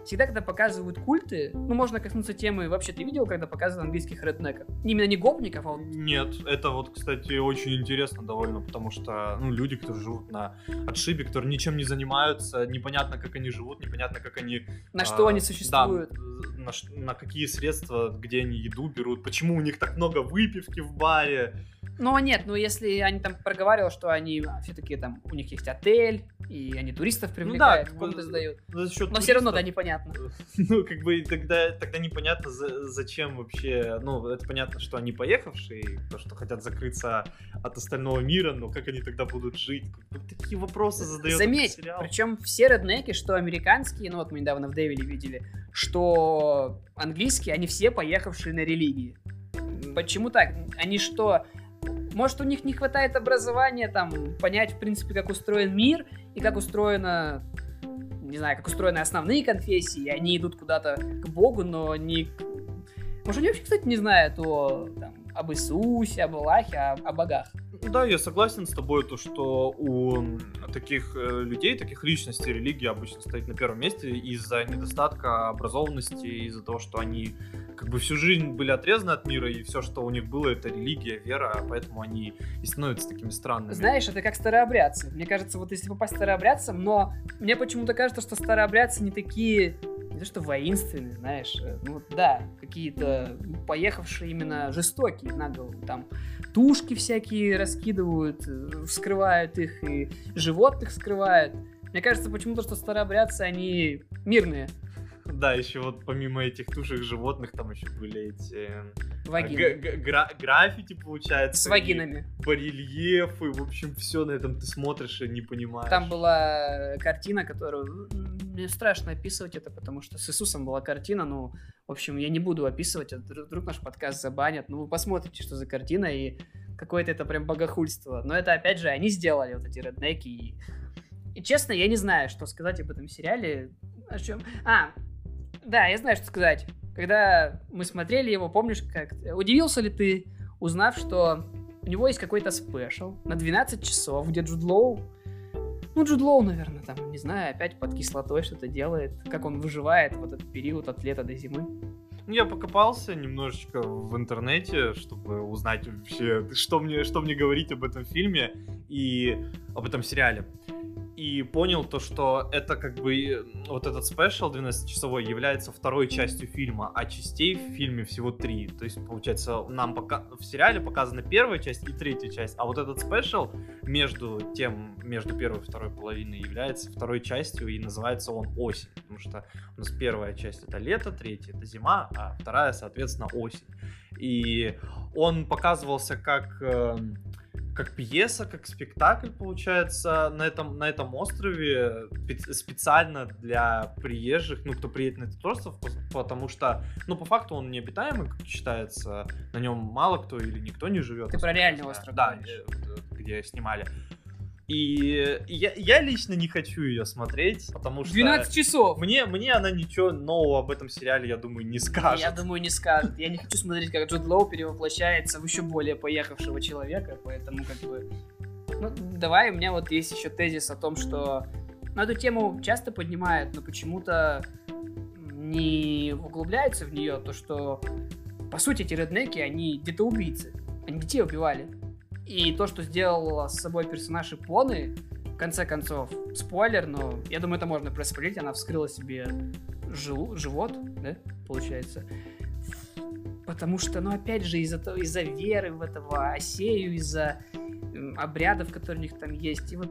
Всегда, когда показывают культы, ну, можно коснуться темы, вообще ты видел, когда показывают английских реднеков? Именно не гопников, а вот Нет, это вот, кстати, очень интересно довольно, потому что, ну, люди, которые живут на отшибе, которые ничем не занимаются, непонятно, как они живут, непонятно, как они... на что а, они существуют. Да, на, на какие средства, где они еду берут, почему у них так много выпивки в баре. Ну, нет, ну, если они там проговаривали, что они все-таки там, у них есть отель, и они туристов привлекают, в бы комнаты сдают. За счет Но все равно, да, туристов. непонятно. Ну, как бы тогда, тогда непонятно, за- зачем вообще. Ну, это понятно, что они поехавшие, то, что хотят закрыться от остального мира, но как они тогда будут жить? Такие вопросы задает Заметь, этот сериал. причем все реднеки, что американские, ну вот мы недавно в Дэвиле видели, что английские, они все поехавшие на религии. Почему так? Они что, может у них не хватает образования, там, понять, в принципе, как устроен мир и как устроена, не знаю, как устроены основные конфессии, они идут куда-то к Богу, но не... Может, они вообще, кстати, не знают о, там, об Иисусе, об Аллахе, о, о богах. Да, я согласен с тобой, то, что у таких э, людей, таких личностей религия обычно стоит на первом месте из-за недостатка образованности, из-за того, что они как бы всю жизнь были отрезаны от мира, и все, что у них было, это религия, вера, поэтому они и становятся такими странными. Знаешь, это как старообрядцы. Мне кажется, вот если попасть старообрядцам, но мне почему-то кажется, что старообрядцы не такие, не то что воинственные, знаешь, э, ну да, какие-то поехавшие именно жестокие на голову. Там тушки всякие раскидывают, э, вскрывают их, и животных скрывают. Мне кажется почему-то, что старообрядцы, они мирные. Да, еще вот помимо этих тушек животных, там еще были эти э, Вагины. г- гра- граффити, получается. С вагинами. Барельефы, в общем, все на этом ты смотришь и не понимаешь. Там была картина, которую... Мне страшно описывать это, потому что с Иисусом была картина, ну, в общем, я не буду описывать, а вдруг вдруг наш подкаст забанят. Ну, вы посмотрите, что за картина, и какое-то это прям богохульство. Но это, опять же, они сделали, вот эти реднеки. И, и честно, я не знаю, что сказать об этом сериале. О чем... А, да, я знаю, что сказать. Когда мы смотрели его, помнишь, как... Удивился ли ты узнав, что у него есть какой-то спешл на 12 часов, где Джуд Лоу ну, Джуд Лоу, наверное, там, не знаю, опять под кислотой что-то делает. Как он выживает в этот период от лета до зимы. Ну, я покопался немножечко в интернете, чтобы узнать вообще, что мне, что мне говорить об этом фильме и об этом сериале и понял то, что это как бы вот этот special 12-часовой является второй частью фильма, а частей в фильме всего три. То есть, получается, нам пока в сериале показана первая часть и третья часть, а вот этот special между тем, между первой и второй половиной является второй частью и называется он «Осень», потому что у нас первая часть это лето, третья это зима, а вторая, соответственно, осень. И он показывался как эм, как пьеса, как спектакль, получается, на этом, на этом острове специально для приезжих, ну, кто приедет на этот остров, потому что, ну, по факту он необитаемый, как считается, на нем мало кто или никто не живет. Ты про реальный остров Да, где снимали. И я, я лично не хочу ее смотреть, потому что... 12 часов! Мне, мне она ничего нового об этом сериале, я думаю, не скажет. Я думаю, не скажет. Я не хочу смотреть, как Джуд Лоу перевоплощается в еще более поехавшего человека, поэтому как бы... Ну, давай, у меня вот есть еще тезис о том, что... Ну, эту тему часто поднимают, но почему-то не углубляются в нее, то что, по сути, эти реднеки, они где-то убийцы. Они детей убивали. И то, что сделала с собой персонаж Ипоны, в конце концов, спойлер, но я думаю, это можно проспорить, она вскрыла себе жил, живот, да, получается. Потому что, ну, опять же, из-за из веры в этого Осею, из-за обрядов, которые у них там есть. И вот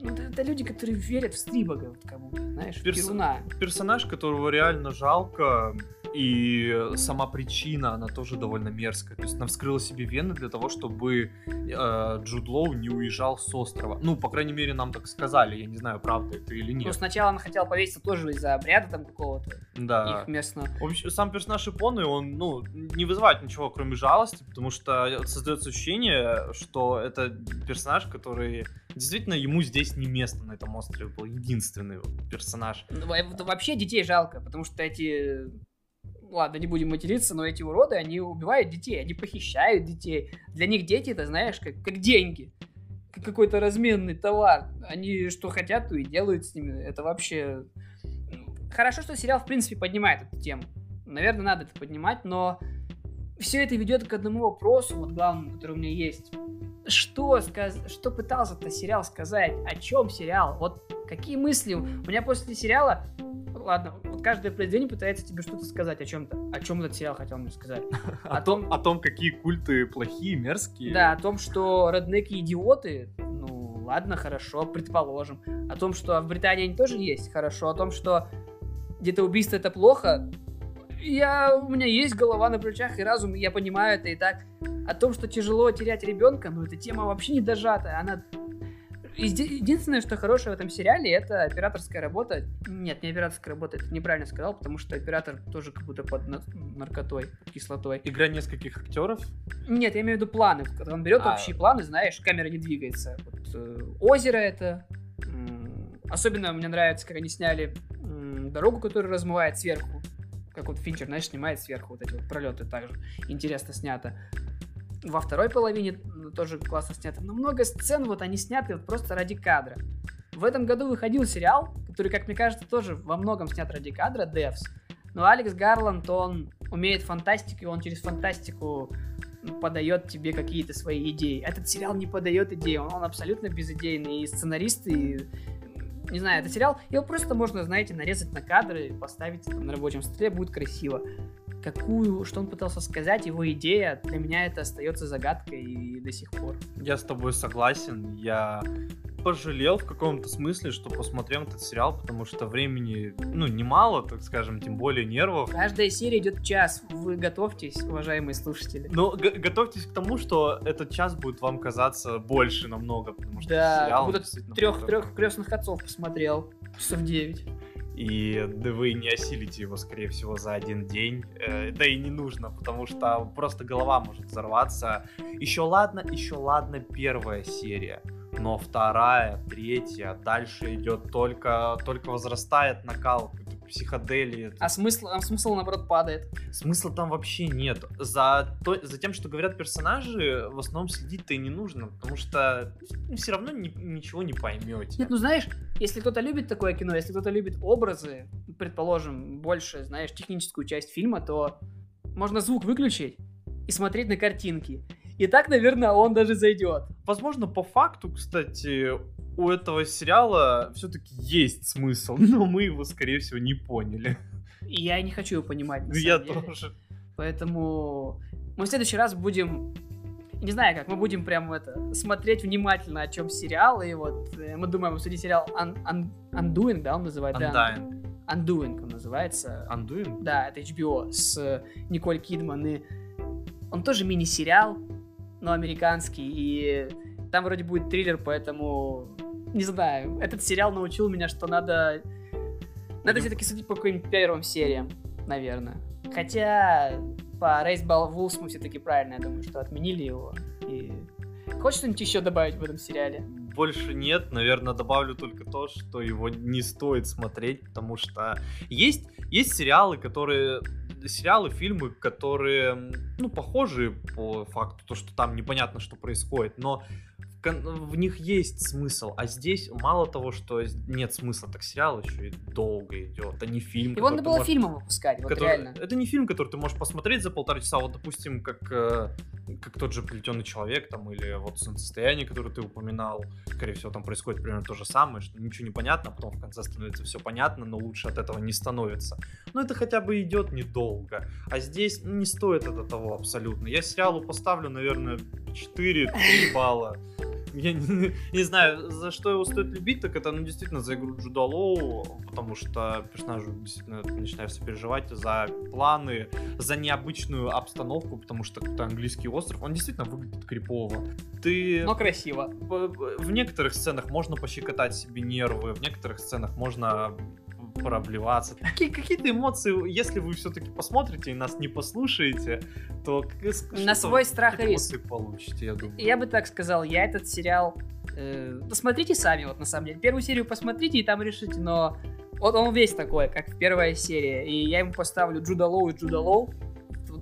ну, это, это люди, которые верят в Стрибога, вот кому-то, знаешь, Перс... Перуна. Персонаж, которого реально жалко, и сама причина, она тоже довольно мерзкая. То есть она вскрыла себе вены для того, чтобы э, Джуд Лоу не уезжал с острова. Ну, по крайней мере, нам так сказали. Я не знаю, правда это или нет. Ну, сначала она хотела повеситься тоже из-за обряда там какого-то. Да. Их местного. В общем, сам персонаж Ипоны, он, ну, не вызывает ничего, кроме жалости, потому что создается ощущение, что это персонаж, который действительно ему здесь не место на этом острове был единственный персонаж. Ну, вообще детей жалко, потому что эти ладно, не будем материться, но эти уроды, они убивают детей, они похищают детей. Для них дети, это знаешь, как, как деньги, как какой-то разменный товар. Они что хотят, то и делают с ними. Это вообще... Хорошо, что сериал, в принципе, поднимает эту тему. Наверное, надо это поднимать, но все это ведет к одному вопросу, вот главному, который у меня есть. Что, сказ... что пытался этот сериал сказать? О чем сериал? Вот какие мысли? У меня после сериала ладно, вот каждое произведение пытается тебе что-то сказать о чем-то. О чем этот сериал хотел мне сказать. О, том, о том, какие культы плохие, мерзкие. Да, о том, что реднеки идиоты, ну ладно, хорошо, предположим. О том, что в Британии они тоже есть, хорошо. О том, что где-то убийство это плохо, я, у меня есть голова на плечах и разум, я понимаю это и так. О том, что тяжело терять ребенка, ну, эта тема вообще не дожатая, она Единственное, что хорошее в этом сериале, это операторская работа. Нет, не операторская работа, это неправильно сказал, потому что оператор тоже как будто под наркотой, под кислотой. Игра нескольких актеров? Нет, я имею в виду планы. Когда он берет а... общие планы, знаешь, камера не двигается. Вот, э, озеро это. Особенно мне нравится, как они сняли дорогу, которая размывает сверху. Как вот Финчер, знаешь, снимает сверху вот эти вот пролеты также. Интересно снято. Во второй половине тоже классно снято. Но много сцен вот они сняты вот просто ради кадра. В этом году выходил сериал, который, как мне кажется, тоже во многом снят ради кадра, Devs. Но Алекс Гарланд, он умеет фантастику, и он через фантастику подает тебе какие-то свои идеи. Этот сериал не подает идеи, он, он абсолютно безидейный. И сценаристы, и, не знаю, этот сериал, его просто можно, знаете, нарезать на кадры, поставить там, на рабочем столе, будет красиво какую, что он пытался сказать, его идея, для меня это остается загадкой и до сих пор. Я с тобой согласен, я пожалел в каком-то смысле, что посмотрел этот сериал, потому что времени, ну, немало, так скажем, тем более нервов. Каждая серия идет час. Вы готовьтесь, уважаемые слушатели. Ну, готовьтесь к тому, что этот час будет вам казаться больше намного, потому что да, сериал трех, трех крестных отцов посмотрел. Часов 9 и да вы не осилите его, скорее всего, за один день. Э, да и не нужно, потому что просто голова может взорваться. Еще ладно, еще ладно первая серия. Но вторая, третья, дальше идет только, только возрастает накал психоделии. А смысл, а смысл наоборот падает. Смысла там вообще нет. За, то, за тем, что говорят персонажи, в основном следить-то и не нужно, потому что ну, все равно ни, ничего не поймете. Нет, ну знаешь, если кто-то любит такое кино, если кто-то любит образы, предположим, больше, знаешь, техническую часть фильма, то можно звук выключить и смотреть на картинки. И так, наверное, он даже зайдет. Возможно, по факту, кстати, у этого сериала все-таки есть смысл, но мы его, скорее всего, не поняли. И я не хочу его понимать. Я деле. тоже. Поэтому мы в следующий раз будем не знаю как, мы будем прям это смотреть внимательно, о чем сериал, и вот э, мы думаем обсудить сериал Un- Un- Undoing, да, он называется? Да, Undying. Undoing он называется. Undoing? Да, это HBO с Николь Кидман. И он тоже мини-сериал, но американский. И там вроде будет триллер, поэтому не знаю. Этот сериал научил меня, что надо... Надо все-таки судить по каким-нибудь первым сериям, наверное. Хотя по Race Ball Wolves мы все-таки правильно, я думаю, что отменили его. И... Хочешь что-нибудь еще добавить в этом сериале? Больше нет, наверное, добавлю только то, что его не стоит смотреть, потому что есть, есть сериалы, которые сериалы, фильмы, которые, ну, похожи по факту, то, что там непонятно, что происходит, но в, них есть смысл, а здесь мало того, что нет смысла, так сериал еще и долго идет, это не фильм. Его надо было можешь- фильмом выпускать, вот который- реально. Это не фильм, который ты можешь посмотреть за полтора часа, вот, допустим, как, э, как тот же «Плетеный человек», там, или вот «Солнцестояние», которое ты упоминал. Скорее всего, там происходит примерно то же самое, что ничего не понятно, а потом в конце становится все понятно, но лучше от этого не становится. Но это хотя бы идет недолго. А здесь ну, не стоит это того абсолютно. Я сериалу поставлю, наверное, 4-3 балла. Я не, не знаю, за что его стоит любить, так это, ну, действительно, за игру Джуда Лоу, потому что персонажу действительно ты начинаешь сопереживать за планы, за необычную обстановку, потому что какой-то английский остров, он действительно выглядит крипово. Ты... Но красиво. В некоторых сценах можно пощекотать себе нервы, в некоторых сценах можно проблеваться. Какие, какие-то эмоции, если вы все-таки посмотрите и нас не послушаете, то На свой страх и риск. получите, я думаю. Я бы так сказал, я этот сериал... Э, посмотрите сами, вот на самом деле. Первую серию посмотрите и там решите, но... Вот он весь такой, как первая серия. И я ему поставлю Джуда Лоу и Джуда Лоу.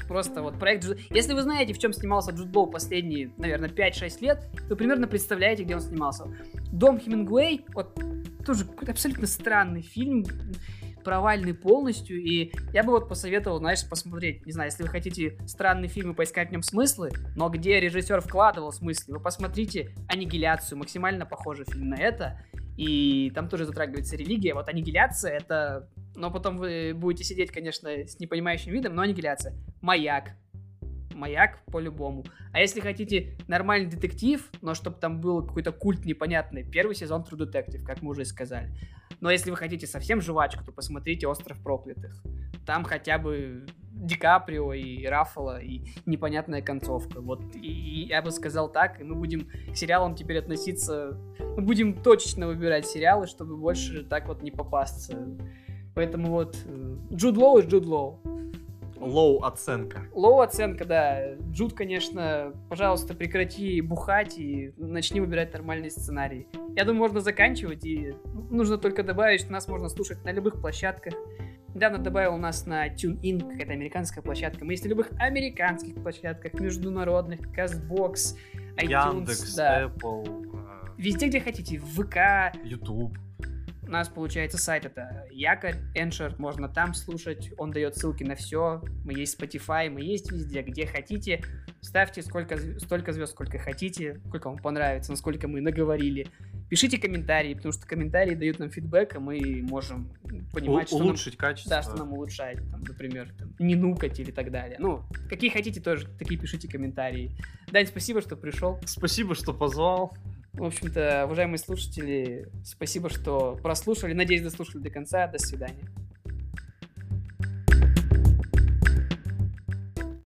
Просто вот проект. Если вы знаете, в чем снимался Джуд Лоу последние, наверное, 5-6 лет, вы примерно представляете, где он снимался. Дом Хемингуэй, вот тоже абсолютно странный фильм, провальный полностью, и я бы вот посоветовал, знаешь, посмотреть, не знаю, если вы хотите странный фильм и поискать в нем смыслы, но где режиссер вкладывал смыслы, вы посмотрите «Аннигиляцию», максимально похожий фильм на это, и там тоже затрагивается религия, вот «Аннигиляция» — это... Но потом вы будете сидеть, конечно, с непонимающим видом, но «Аннигиляция». «Маяк», маяк по-любому. А если хотите нормальный детектив, но чтобы там был какой-то культ непонятный, первый сезон True Detective, как мы уже сказали. Но если вы хотите совсем жвачку, то посмотрите «Остров проклятых». Там хотя бы Ди Каприо и Раффало и непонятная концовка. Вот и, и я бы сказал так, и мы будем к сериалам теперь относиться... Мы будем точечно выбирать сериалы, чтобы больше так вот не попасться. Поэтому вот э, Джуд Лоу и Джуд Лоу. Лоу оценка. Лоу оценка, да. Джуд, конечно, пожалуйста, прекрати бухать и начни выбирать нормальный сценарий. Я думаю, можно заканчивать, и нужно только добавить, что нас можно слушать на любых площадках. Недавно добавил у нас на TuneIn, какая-то американская площадка. Мы есть на любых американских площадках, международных, CastBox, iTunes, Яндекс, да. Apple, э, Везде, где хотите, в ВК, YouTube. У нас получается сайт это Якорь, Эншер, можно там слушать, он дает ссылки на все. Мы есть Spotify, мы есть везде, где хотите. Ставьте сколько, столько звезд, сколько хотите, сколько вам понравится, насколько мы наговорили. Пишите комментарии, потому что комментарии дают нам фидбэк, и мы можем понимать, У- что нам, улучшить качество. да, что нам улучшать, там, например, там, не нукать или так далее. Ну, какие хотите тоже, такие пишите комментарии. Дань, спасибо, что пришел. Спасибо, что позвал. В общем-то, уважаемые слушатели, спасибо, что прослушали. Надеюсь, дослушали до конца. До свидания.